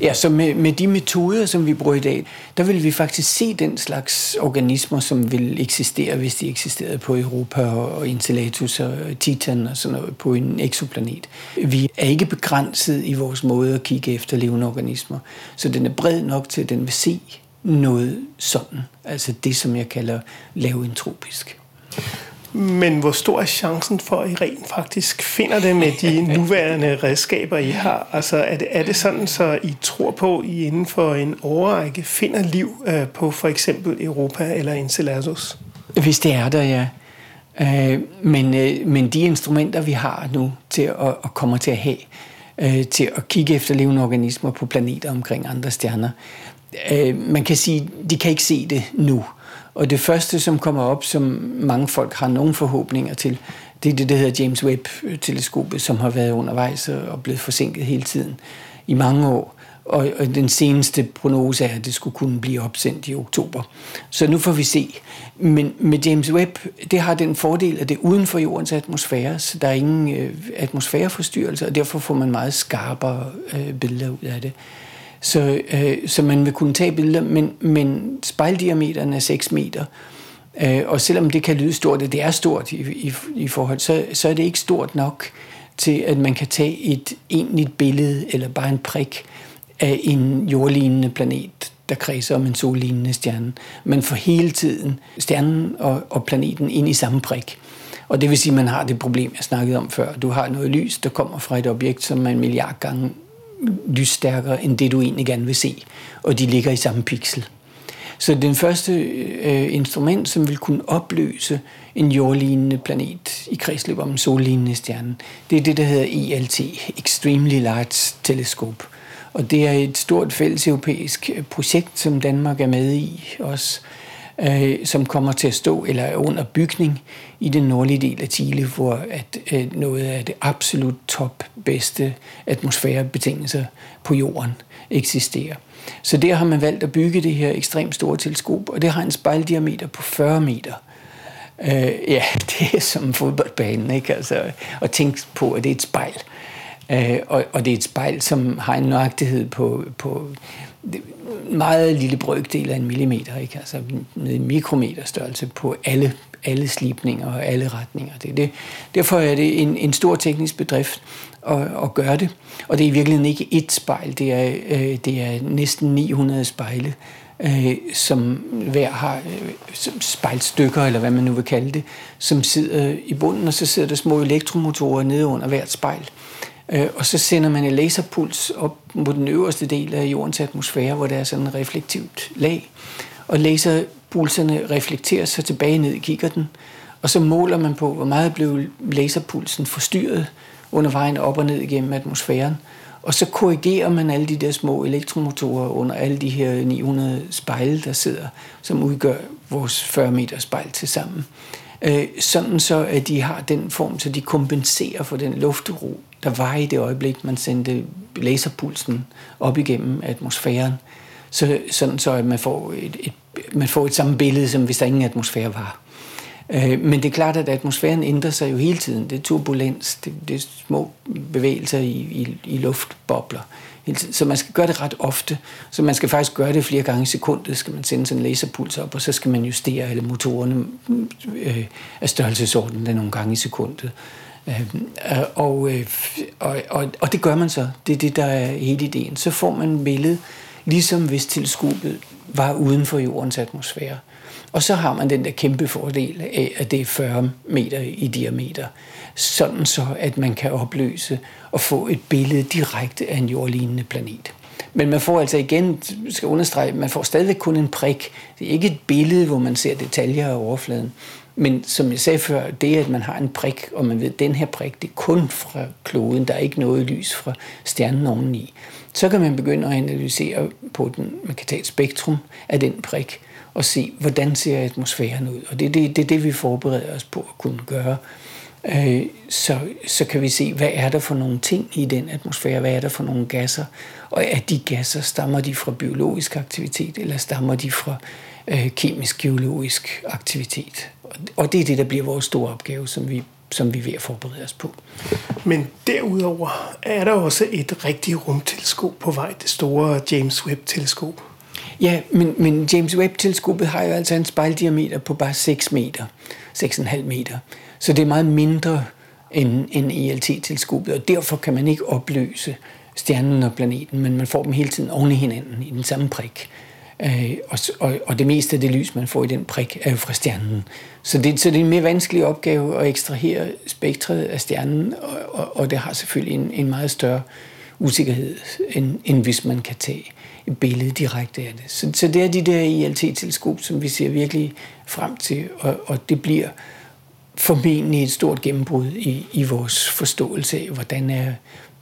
Ja, så med, med de metoder, som vi bruger i dag, der vil vi faktisk se den slags organismer, som vil eksistere, hvis de eksisterede på Europa og Enceladus og Titan og sådan noget på en eksoplanet. Vi er ikke begrænset i vores måde at kigge efter levende organismer, så den er bred nok til, at den vil se noget sådan. Altså det, som jeg kalder laventropisk. Men hvor stor er chancen for, at I rent faktisk finder det med de [laughs] nuværende redskaber, I har? Altså er det, er det sådan, så I tror på, at I inden for en årrække finder liv øh, på for eksempel Europa eller Enceladus? Hvis det er der, ja. Øh, men, øh, men de instrumenter, vi har nu til at, og kommer til at have, øh, til at kigge efter levende organismer på planeter omkring andre stjerner, øh, man kan sige, de kan ikke se det nu. Og det første, som kommer op, som mange folk har nogle forhåbninger til, det er det, der hedder James Webb-teleskopet, som har været undervejs og blevet forsinket hele tiden i mange år. Og, og den seneste prognose er, at det skulle kunne blive opsendt i oktober. Så nu får vi se. Men med James Webb, det har den fordel, at det er uden for jordens atmosfære, så der er ingen øh, atmosfæreforstyrrelse, og derfor får man meget skarpere øh, billeder ud af det. Så, øh, så man vil kunne tage billeder, men, men spejldiameteren er 6 meter. Øh, og selvom det kan lyde stort, og det er stort i, i, i forhold, så, så er det ikke stort nok til, at man kan tage et egentligt billede, eller bare en prik af en jordlignende planet, der kredser om en sollignende stjerne. Man får hele tiden stjernen og, og planeten ind i samme prik. Og det vil sige, at man har det problem, jeg snakkede om før. Du har noget lys, der kommer fra et objekt, som er en milliard gange lysstærkere end det, du egentlig gerne vil se. Og de ligger i samme pixel. Så den første øh, instrument, som vil kunne opløse en jordlignende planet i kredsløb om en sollignende stjerne, det er det, der hedder ELT, Extremely Large Telescope. Og det er et stort fælles europæisk øh, projekt, som Danmark er med i også øh, Øh, som kommer til at stå eller er under bygning i den nordlige del af Chile, hvor at, øh, noget af det absolut top bedste atmosfærebetingelser på jorden eksisterer. Så der har man valgt at bygge det her ekstremt store teleskop, og det har en spejldiameter på 40 meter. Øh, ja, [laughs] det er som fodboldbanen, ikke? Altså, at tænke på, at det er et spejl. Øh, og, og det er et spejl, som har en nøjagtighed på, på meget lille brøkdel af en millimeter, ikke? altså med mikrometer størrelse på alle, alle slipninger og alle retninger. Det, det, derfor er det en, en stor teknisk bedrift at, at gøre det. Og det er i virkeligheden ikke et spejl, det er, øh, det er næsten 900 spejle, øh, som hver har øh, spejlstykker, eller hvad man nu vil kalde det, som sidder i bunden, og så sidder der små elektromotorer nede under hvert spejl. Øh, og så sender man en laserpuls op mod den øverste del af jordens atmosfære, hvor der er sådan en reflektivt lag. Og laserpulserne reflekterer sig tilbage ned i kikkerten, og så måler man på, hvor meget blev laserpulsen forstyrret under vejen op og ned igennem atmosfæren. Og så korrigerer man alle de der små elektromotorer under alle de her 900 spejle, der sidder, som udgør vores 40 meter spejl til sammen. Øh, sådan så, at de har den form, så de kompenserer for den luftro, der var i det øjeblik, man sendte laserpulsen op igennem atmosfæren. Så, sådan så, at man får et, et, man får et samme billede, som hvis der ingen atmosfære var. Øh, men det er klart, at atmosfæren ændrer sig jo hele tiden. Det er turbulens, det, det er små bevægelser i, i, i luftbobler. Så man skal gøre det ret ofte. Så man skal faktisk gøre det flere gange i sekundet. Skal man sende sådan en laserpuls op, og så skal man justere alle motorerne øh, af størrelsesordenen nogle gange i sekundet. Øh, Øhm, og, øh, og, og, og det gør man så. Det er det, der er hele ideen. Så får man billedet, ligesom hvis teleskopet var uden for jordens atmosfære. Og så har man den der kæmpe fordel af, at det er 40 meter i diameter. Sådan så, at man kan opløse og få et billede direkte af en jordlignende planet. Men man får altså igen, skal understrege, man får stadigvæk kun en prik. Det er ikke et billede, hvor man ser detaljer af overfladen. Men som jeg sagde før, det at man har en prik, og man ved, at den her prik, det er kun fra kloden, der er ikke noget lys fra stjernen oveni. Så kan man begynde at analysere på den, man kan tage et spektrum af den prik, og se, hvordan ser atmosfæren ud. Og det er det, det, er det vi forbereder os på at kunne gøre. Øh, så, så kan vi se, hvad er der for nogle ting i den atmosfære, hvad er der for nogle gasser, og er de gasser, stammer de fra biologisk aktivitet, eller stammer de fra øh, kemisk-geologisk aktivitet. Og det er det, der bliver vores store opgave, som vi som vi er ved at forberede os på. Men derudover er der også et rigtigt rumteleskop på vej, det store James Webb-teleskop. Ja, men, men James Webb-teleskopet har jo altså en spejldiameter på bare 6 meter, 6,5 meter. Så det er meget mindre end, end ELT-teleskopet, og derfor kan man ikke opløse stjernen og planeten, men man får dem hele tiden oven i hinanden i den samme prik. Øh, og, og, og det meste af det lys, man får i den prik, er jo fra stjernen. Så det, så det er en mere vanskelig opgave at ekstrahere spektret af stjernen, og, og, og det har selvfølgelig en, en meget større usikkerhed, end, end hvis man kan tage et billede direkte af det. Så, så det er de der ILT-teleskop, som vi ser virkelig frem til, og, og det bliver formentlig et stort gennembrud i, i vores forståelse af, hvordan er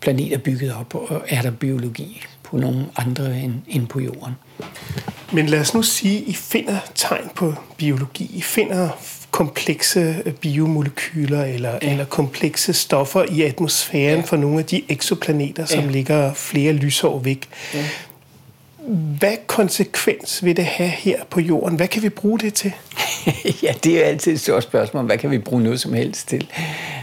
planeter bygget op, og er der biologi på nogle andre end, end på jorden. Men lad os nu sige, at I finder tegn på biologi. I finder komplekse biomolekyler eller, ja. eller komplekse stoffer i atmosfæren ja. for nogle af de eksoplaneter, som ja. ligger flere lysår væk. Ja. Hvad konsekvens vil det have her på jorden? Hvad kan vi bruge det til? [laughs] ja, det er altid et stort spørgsmål. Hvad kan vi bruge noget som helst til?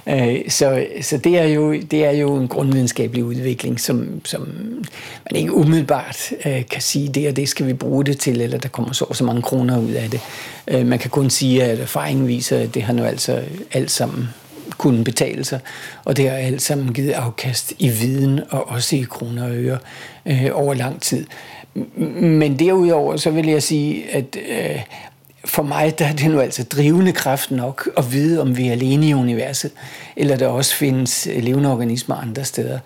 Øh, så, så det, er jo, det er jo en grundvidenskabelig udvikling, som, som man ikke umiddelbart øh, kan sige, det og det skal vi bruge det til, eller der kommer så så mange kroner ud af det. Øh, man kan kun sige, at erfaringen viser, at det har nu altså alt sammen kunne betale sig, og det har alt sammen givet afkast i viden og også i kroner og øre øh, over lang tid. Men derudover så vil jeg sige, at øh, for mig der er det nu altså drivende kraft nok at vide, om vi er alene i universet, eller der også findes øh, levende organismer andre steder.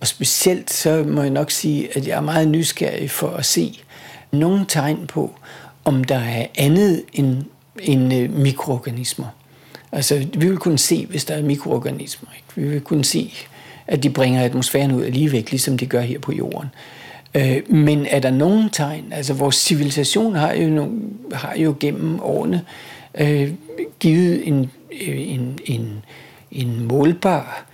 Og specielt så må jeg nok sige, at jeg er meget nysgerrig for at se nogle tegn på, om der er andet end, end øh, mikroorganismer. Altså, vi vil kunne se, hvis der er mikroorganismer. Ikke? Vi vil kunne se, at de bringer atmosfæren ud alligevel, ligesom de gør her på jorden. Øh, men er der nogen tegn? Altså vores civilisation har jo, nogle, har jo gennem årene øh, givet en, øh, en, en, en målbar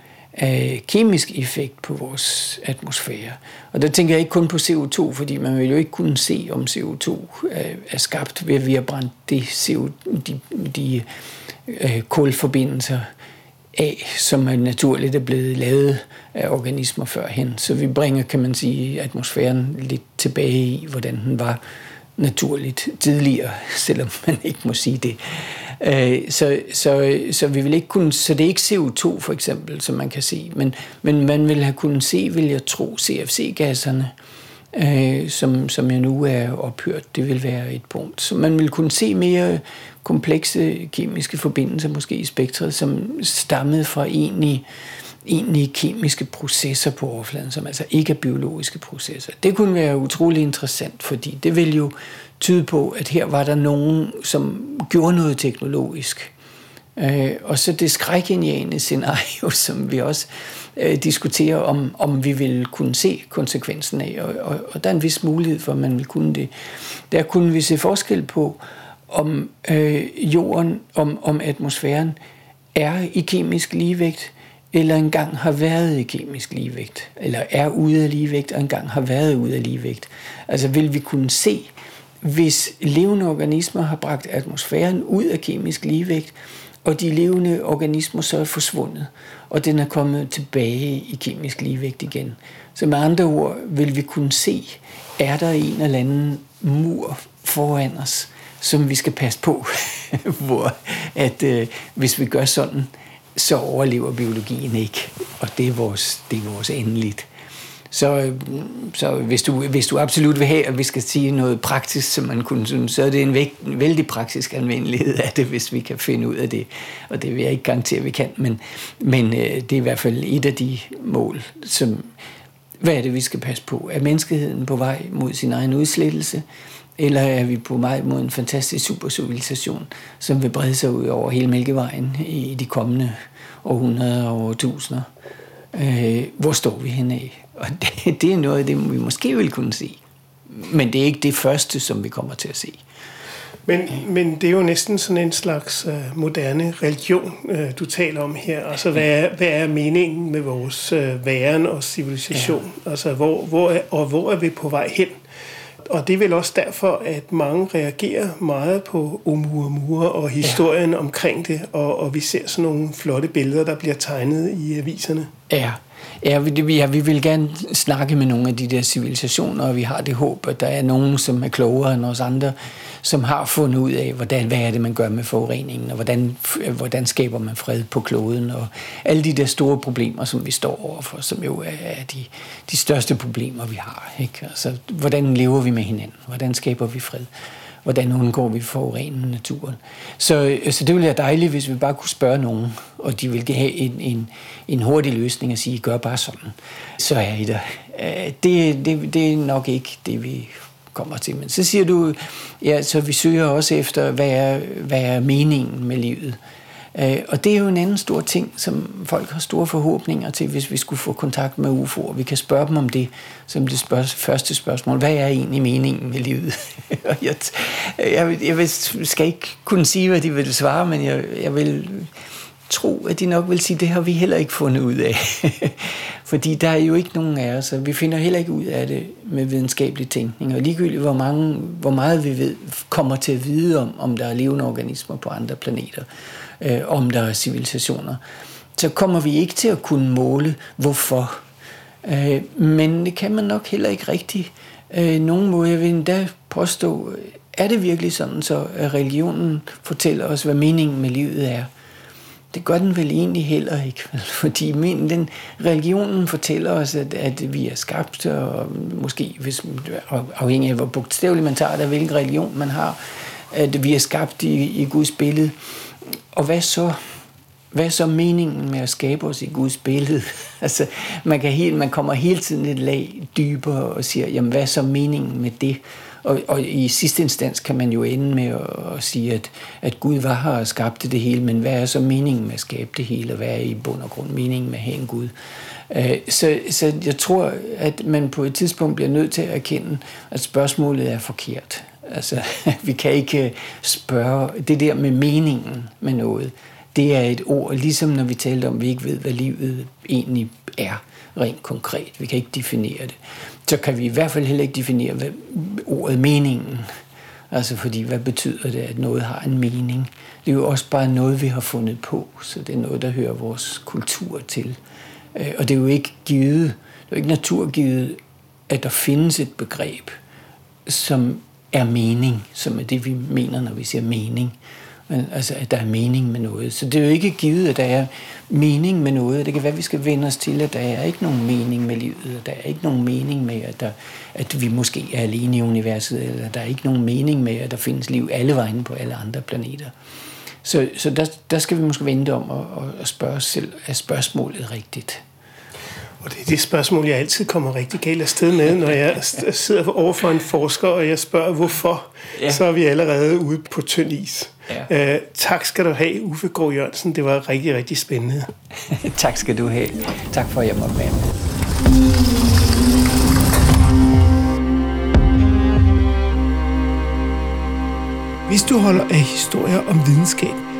øh, kemisk effekt på vores atmosfære. Og der tænker jeg ikke kun på CO2, fordi man vil jo ikke kunne se, om CO2 er, øh, er skabt ved, at vi har brændt de, CO, de, de øh, kulforbindelser af, som er naturligt er blevet lavet af organismer førhen. Så vi bringer, kan man sige, atmosfæren lidt tilbage i, hvordan den var naturligt tidligere, [laughs] selvom man ikke må sige det. Øh, så, så, så vi vil ikke kunne, så det er ikke CO2 for eksempel, som man kan se, men, men man vil have kunnet se, vil jeg tro, CFC-gasserne, øh, som, som jeg nu er ophørt. Det vil være et punkt. Så man vil kunne se mere komplekse kemiske forbindelser måske i spektret, som stammede fra egentlig, egentlig kemiske processer på overfladen, som altså ikke er biologiske processer. Det kunne være utrolig interessant, fordi det ville jo tyde på, at her var der nogen, som gjorde noget teknologisk. Øh, og så det skrækindjagende scenario, [laughs] som vi også øh, diskuterer, om, om vi vil kunne se konsekvensen af. Og, og, og der er en vis mulighed for, at man vil kunne det. Der kunne vi se forskel på, om øh, jorden, om, om atmosfæren er i kemisk ligevægt, eller engang har været i kemisk ligevægt, eller er ude af ligevægt, og engang har været ude af ligevægt. Altså vil vi kunne se, hvis levende organismer har bragt atmosfæren ud af kemisk ligevægt, og de levende organismer så er forsvundet, og den er kommet tilbage i kemisk ligevægt igen. Så med andre ord vil vi kunne se, er der en eller anden mur foran os, som vi skal passe på, [laughs] hvor at øh, hvis vi gør sådan, så overlever biologien ikke, og det er vores, det er vores endeligt. Så, øh, så hvis, du, hvis du absolut vil have, at vi skal sige noget praktisk, som man kunne synes, så er det en, væk, en vældig praktisk anvendelighed af det, hvis vi kan finde ud af det. Og det vil jeg ikke garantere, at vi kan, men, men øh, det er i hvert fald et af de mål, som, hvad er det, vi skal passe på? Er menneskeheden på vej mod sin egen udslettelse? Eller er vi på vej mod en fantastisk supercivilisation, som vil brede sig ud over hele Mælkevejen i de kommende århundreder og årtusinder? Øh, hvor står vi henne af? Og [laughs] det, det er noget af det, vi måske vil kunne se. Men det er ikke det første, som vi kommer til at se. Men, men det er jo næsten sådan en slags uh, moderne religion, uh, du taler om her. Altså, hvad er, hvad er meningen med vores uh, væren og civilisation? Ja. Altså, hvor, hvor er, og hvor er vi på vej hen? Og det er vel også derfor, at mange reagerer meget på Oumuamua og historien ja. omkring det, og, og vi ser sådan nogle flotte billeder, der bliver tegnet i aviserne. Ja, Ja, vi, ja, vi vil gerne snakke med nogle af de der civilisationer, og vi har det håb, at der er nogen, som er klogere end os andre, som har fundet ud af, hvordan, hvad er det, man gør med forureningen, og hvordan, øh, hvordan skaber man fred på kloden, og alle de der store problemer, som vi står overfor, som jo er de, de største problemer, vi har. Ikke? Altså, hvordan lever vi med hinanden? Hvordan skaber vi fred? hvordan undgår vi forurenende naturen. Så, øh, så det ville være dejligt, hvis vi bare kunne spørge nogen, og de ville have en, en, en hurtig løsning og sige, gør bare sådan, så er I der. Øh, det, det, det er nok ikke det, vi kommer til. Men så siger du, ja, så vi søger også efter, hvad er, hvad er meningen med livet. Øh, og det er jo en anden stor ting, som folk har store forhåbninger til, hvis vi skulle få kontakt med UFO'er. Vi kan spørge dem om det, som det spørg- første spørgsmål. Hvad er egentlig meningen med livet? [laughs] jeg, jeg, jeg skal ikke kunne sige, hvad de vil svare, men jeg, jeg vil tro, at de nok vil sige, det har vi heller ikke fundet ud af. [laughs] Fordi der er jo ikke nogen af os, og vi finder heller ikke ud af det med videnskabelig tænkning. Og ligegyldigt, hvor, mange, hvor meget vi ved, kommer til at vide om, om der er levende organismer på andre planeter, øh, om der er civilisationer, så kommer vi ikke til at kunne måle, hvorfor. Øh, men det kan man nok heller ikke rigtigt. Øh, nogen måde, jeg vil endda påstå, er det virkelig sådan, så at religionen fortæller os, hvad meningen med livet er? Det gør den vel egentlig heller ikke, [laughs] fordi men den, religionen fortæller os, at, at vi er skabt, og måske, hvis, afhængig af hvor bogstaveligt man tager det, hvilken religion man har, at vi er skabt i, i Guds billede. Og hvad så? Hvad er så meningen med at skabe os i Guds billede? [laughs] altså, man, kan helt, man kommer hele tiden et lag dybere og siger, jamen hvad er så meningen med det? Og, og i sidste instans kan man jo ende med at, at sige, at, at Gud var her og skabte det hele, men hvad er så meningen med at skabe det hele, og hvad er i bund og grund meningen med at have en Gud? Øh, så, så jeg tror, at man på et tidspunkt bliver nødt til at erkende, at spørgsmålet er forkert. Altså, [laughs] vi kan ikke spørge det der med meningen med noget. Det er et ord, ligesom når vi talte om, at vi ikke ved, hvad livet egentlig er rent konkret. Vi kan ikke definere det. Så kan vi i hvert fald heller ikke definere hvad ordet meningen. Altså fordi, hvad betyder det, at noget har en mening? Det er jo også bare noget, vi har fundet på, så det er noget, der hører vores kultur til. Øh, og det er jo ikke givet, det er jo ikke naturgivet, at der findes et begreb, som er mening, som er det, vi mener, når vi siger mening. Men, altså, at der er mening med noget. Så det er jo ikke givet, at der er mening med noget. Det kan være, at vi skal vende os til, at der er ikke nogen mening med livet. Der er ikke nogen mening med, at, der, at vi måske er alene i universet. Eller der er ikke nogen mening med, at der findes liv alle vegne på alle andre planeter. Så, så der, der skal vi måske vente om og, og spørge os selv, er spørgsmålet rigtigt? Og det er det spørgsmål, jeg altid kommer rigtig galt afsted med, når jeg sidder over for en forsker, og jeg spørger, hvorfor, ja. så er vi allerede ude på tynd is. Ja. Uh, tak skal du have, Uffe Gård Jørgensen. Det var rigtig, rigtig spændende. [laughs] tak skal du have. Tak for, at jeg måtte være med. Hvis du holder af historier om videnskab,